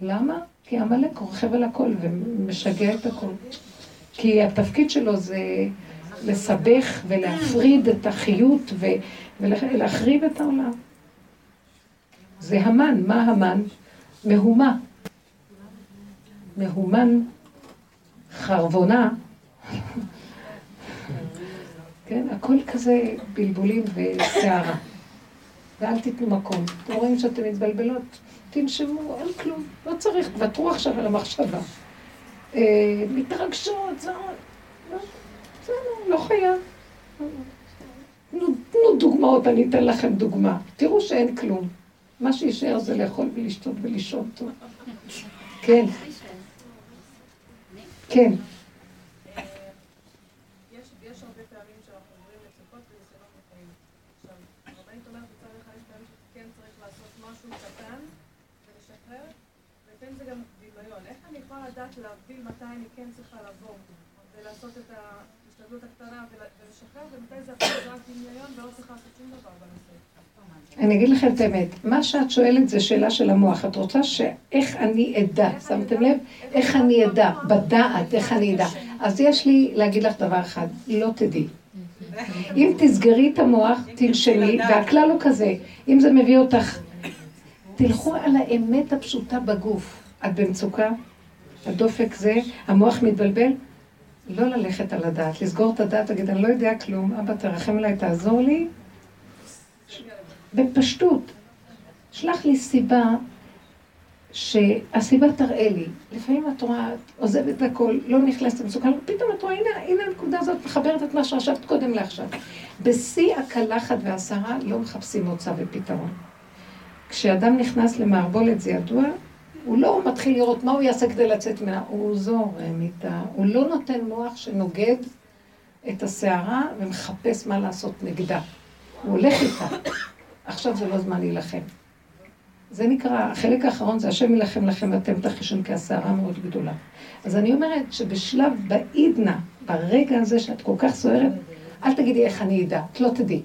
Speaker 1: למה? כי עמלק רוכב על הכל ומשגע את הכל. כי התפקיד שלו זה לסבך ולהפריד את החיות ולהחריב את העולם. זה המן, מה המן? מהומה. מהומן חרבונה. כן, הכל כזה בלבולים וסערה. ואל תיתנו מקום. אתם רואים שאתן מתבלבלות? תנשמו, אין כלום. לא צריך, תוותרו עכשיו על המחשבה. אה, מתרגשות, זה... בסדר, לא חייב. תנו דוגמאות, אני אתן לכם דוגמה. תראו שאין כלום. מה שישאר זה לאכול ולשתות ולישון טוב. כן. כן. לדעת להבדיל מתי אני כן צריכה לבוא ולעשות את ההשתדלות הקטנה ולשחרר, ומתי זה יכול רק דמיון ולא צריכה לעשות שום דבר בנושא. אני אגיד לכם את האמת, מה שאת שואלת זה שאלה של המוח. את רוצה שאיך אני אדע, שמתם לב? איך אני אדע, בדעת, איך אני אדע. אז יש לי להגיד לך דבר אחד, לא תדעי. אם תסגרי את המוח, תנשמי, והכלל הוא כזה, אם זה מביא אותך, תלכו על האמת הפשוטה בגוף. את במצוקה? הדופק זה, המוח מתבלבל, לא ללכת על הדעת, לסגור את הדעת, להגיד, אני לא יודע כלום, אבא תרחם עליי, תעזור לי. בפשטות, שלח לי סיבה שהסיבה תראה לי. לפעמים את רואה, את עוזבת הכל, לא נכנסת למצוקה, פתאום את רואה, הנה, הנה הנקודה הזאת מחברת את מה שחשבת קודם לעכשיו. בשיא הקלחת והסערה לא מחפשים מוצא ופתרון. כשאדם נכנס למערבולת, זה ידוע, הוא לא מתחיל לראות מה הוא יעשה כדי לצאת ממנה, הוא זורם איתה, הוא לא נותן מוח שנוגד את הסערה ומחפש מה לעשות נגדה. הוא הולך איתה. עכשיו זה לא זמן להילחם. זה נקרא, החלק האחרון זה השם יילחם לכם ואתם תחישון כי הסערה מאוד גדולה. אז אני אומרת שבשלב בעידנה, ברגע הזה שאת כל כך סוערת, אל תגידי איך אני אדע, את לא תדעי.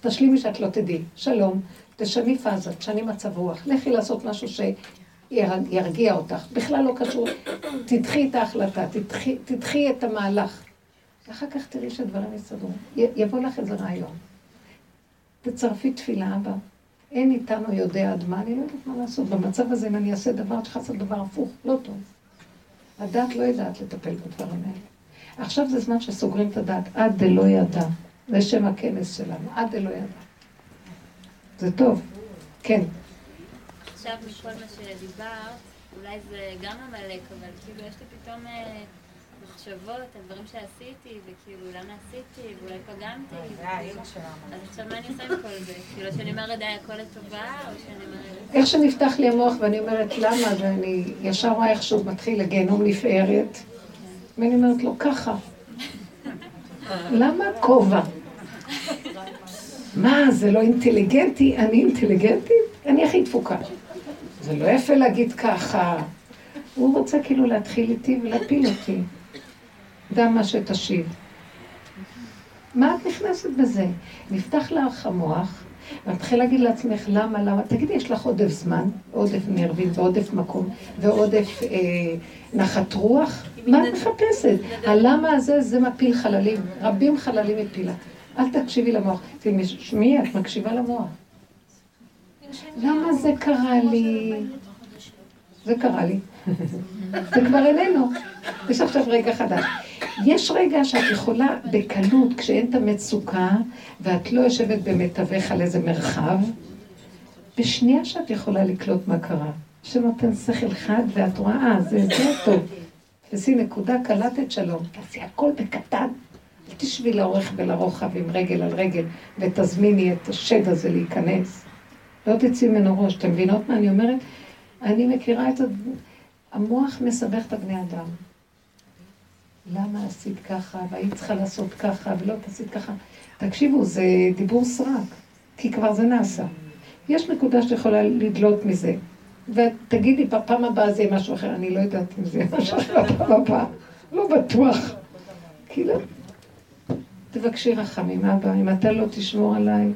Speaker 1: תשלימי שאת לא תדעי. שלום, תשני פאזה, תשני מצב רוח. לכי לעשות משהו ירגיע אותך. בכלל לא קשור. תדחי את ההחלטה, תדחי, תדחי את המהלך. ואחר כך תראי שהדברים יסתדרו. יבוא לך איזה רעיון. תצרפי תפילה, אבא. אין איתנו יודע עד מה, אני לא יודעת מה לעשות. במצב הזה, אם אני אעשה דבר, צריכה לעשות דבר הפוך, לא טוב. הדת לא יודעת לטפל בדברים האלה. עכשיו זה זמן שסוגרים את הדת, עד דלא ידע. זה שם הכנס שלנו, עד דלא ידע. זה טוב. כן.
Speaker 5: עכשיו מכל מה שדיברת, אולי זה גם עמלק, אבל כאילו יש לי פתאום אה, מחשבות על דברים שעשיתי, וכאילו למה עשיתי, ואולי פגמתי. אז עכשיו מה אני עושה עם כל זה? כאילו שאני אומרת די הכל לטובה, או שאני אומרת...
Speaker 1: איך שנפתח לי המוח ואני אומרת למה, ואני ישר רואה איך שהוא מתחיל לגיהנום לפארת, ואני אומרת לו ככה, למה כובע? מה, זה לא אינטליגנטי? אני אינטליגנטית? אני הכי דפוקה. זה לא יפה להגיד ככה. הוא רוצה כאילו להתחיל איתי ולהפיל אותי. דע מה שתשיב. מה את נכנסת בזה? נפתח לך המוח, ומתחיל להגיד לעצמך למה, למה, תגידי, יש לך עודף זמן, עודף נרבים ועודף מקום ועודף אה, נחת רוח? מה את מחפשת? הלמה הזה, זה מפיל חללים. רבים חללים מפילה. אל תקשיבי למוח. תשמעי, את מקשיבה למוח. למה זה קרה לי? זה קרה לי. זה כבר איננו. יש עכשיו רגע חדש. יש רגע שאת יכולה בקלות, כשאין את המצוקה, ואת לא יושבת במתווך על איזה מרחב, בשנייה שאת יכולה לקלוט מה קרה. שנותן שכל חד, ואת רואה, אה, זה, זה טוב. תעשי נקודה, קלטת שלום. תעשי הכל בקטן. אל תשבי לאורך ולרוחב עם רגל על רגל, ותזמיני את השד הזה להיכנס. לא תצאי ממנו ראש. אתם מבינות מה אני אומרת? אני מכירה את זה. המוח מסבך את הבני אדם. למה עשית ככה, והיית צריכה לעשות ככה, ולא תעשית ככה. תקשיבו, זה דיבור סרק, כי כבר זה נעשה. יש נקודה שיכולה לדלות מזה. ותגידי, בפעם הבאה זה יהיה משהו אחר, אני לא יודעת אם זה יהיה משהו אחר בפעם הבאה, לא בטוח. כאילו, תבקשי רחמים, אבא, אם אתה לא תשמור עליי,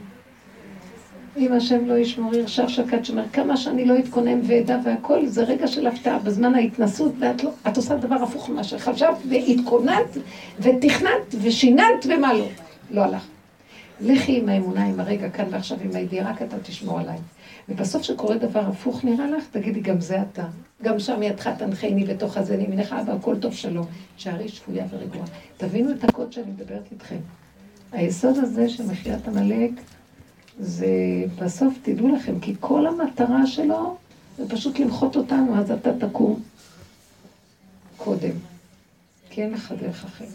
Speaker 1: אם השם לא ישמור, ירשע שקד שומר, כמה שאני לא אתכונן ואדע והכל, זה רגע של הפתעה בזמן ההתנסות, ואת לא, את עושה דבר הפוך ממה שחשבת, והתכוננת, ותכננת, ושיננת, ומה לא. לא הלך. לכי עם האמונה, עם הרגע כאן ועכשיו, עם הידיעה, רק אתה תשמור עליי. ובסוף שקורה דבר הפוך נראה לך, תגידי, גם זה אתה. גם שם ידך תנחני בתוך הזה, מימינך, אבא, הכל טוב שלום. שערי שפויה ורגועה. תבינו את הקוד שאני מדברת איתכם. היסוד הזה של מחיית עמלק, זה בסוף, תדעו לכם, כי כל המטרה שלו זה פשוט למחות אותנו, אז אתה תקום קודם. כי אין לך דרך אחרת.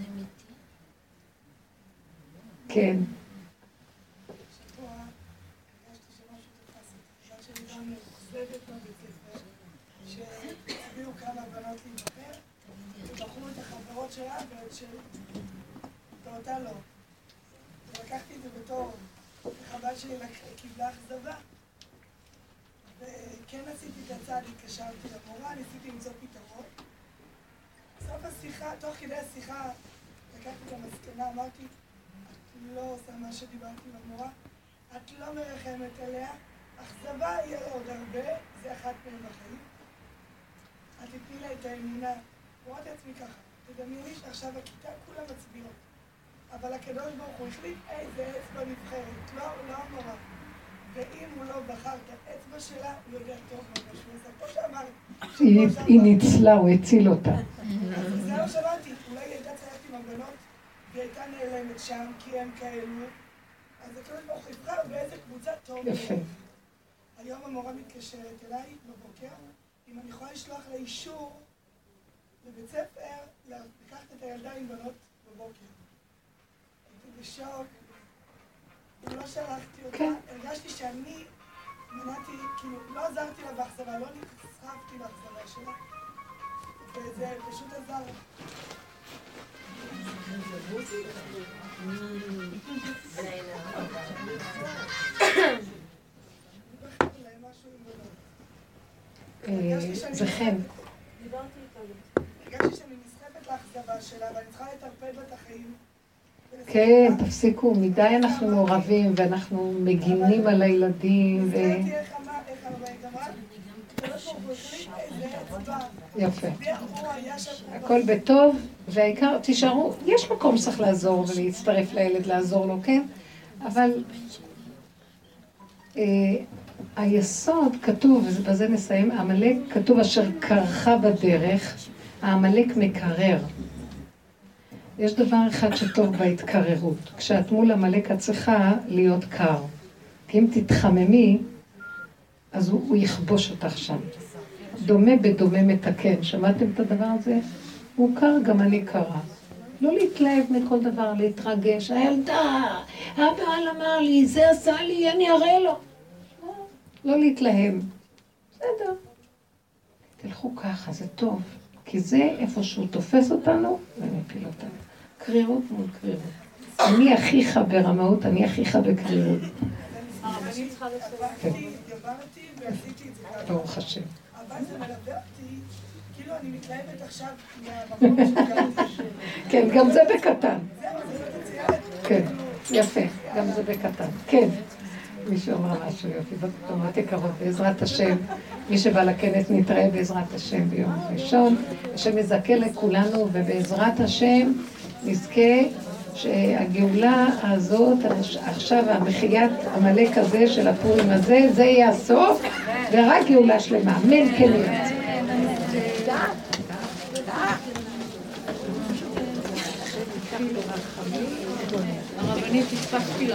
Speaker 1: כן.
Speaker 8: שלה ואותה לא. לקחתי את זה בתור חבל שהיא קיבלה אכזבה. וכן עשיתי את הצעד, התקשרתי למורה, ניסיתי למצוא פתרון. בסוף השיחה, תוך כדי השיחה, לקחתי את המסקנה, אמרתי, את לא עושה מה שדיברתי עם המורה, את לא מרחמת עליה, אכזבה יהיה לה עוד הרבה, זה אחת מהן בחיים. את תתני לה את האמונה. אמרתי לעצמי ככה, תדמייני שעכשיו הכיתה כולה מצביעות. אבל הקדוש ברוך הוא החליט איזה אצבע נבחרת, לא, לא המורה. ואם הוא לא בחר את האצבע שלה, הוא יודע טוב מה שהוא עושה. כמו שאמרת.
Speaker 1: היא ניצלה, הוא הציל אותה.
Speaker 8: זה לא שמעתי. אולי היא הייתה ציירת עם הבנות, והיא הייתה נעלמת שם, כי הם כאלו. אז הקדוש ברוך הוא יבחר באיזה קבוצה טוב.
Speaker 1: יפה.
Speaker 8: היום המורה מתקשרת אליי בבוקר, אם אני יכולה לשלוח לה אישור לבית ספר, לקחת את הילדה עם בנות בבוקר. בשוק, לא שלחתי אותה, כן. הרגשתי שאני מנעתי, כאילו, לא עזרתי לה באכזבה, לא נסחפתי באכזבה שלה, וזה פשוט עזר.
Speaker 1: אה, זה חן.
Speaker 8: הרגשתי שאני נסחפת לאכזבה שלה ואני צריכה לטרפד לה את החיים.
Speaker 1: כן, תפסיקו, מדי אנחנו מעורבים ואנחנו מגינים על הילדים ו... יפה. הכל בטוב, והעיקר, תישארו, יש מקום שצריך לעזור ולהצטרף לילד, לעזור לו, כן? אבל אה, היסוד כתוב, ובזה נסיים, עמלק כתוב אשר קרחה בדרך, העמלק מקרר. יש דבר אחד שטוב בהתקררות. כשאת מול עמלק את צריכה להיות קר. כי אם תתחממי, אז הוא, הוא יכבוש אותך שם. דומה בדומה מתקן. שמעתם את הדבר הזה? הוא קר, גם אני קרה. לא להתלהב מכל דבר, להתרגש. הילדה, הבעל אמר לי, זה עשה לי, אני אראה לו. לא להתלהם. בסדר. תלכו ככה, זה טוב. כי זה איפה שהוא תופס אותנו ומפיל אותנו. קרירות מול קרירות. אני אחיך ברמאות, אני אחיך בקרירות. ברוך השם.
Speaker 8: אבל זה מלווה אותי, כאילו אני מתלהבת עכשיו מהמקום
Speaker 1: כן, גם זה בקטן. כן, יפה, גם זה בקטן. כן. מישהו אמר משהו יופי, בנות יקרות, בעזרת השם, מי שבא לכנס נתראה בעזרת השם ביום ראשון, השם יזכה לכולנו, ובעזרת השם נזכה שהגאולה הזאת, עכשיו המחיית עמלק הזה של הפורים הזה, זה יהיה הסוף, ורק גאולה שלמה. אמן כן יהיה.
Speaker 3: הרבנית, הבטחתי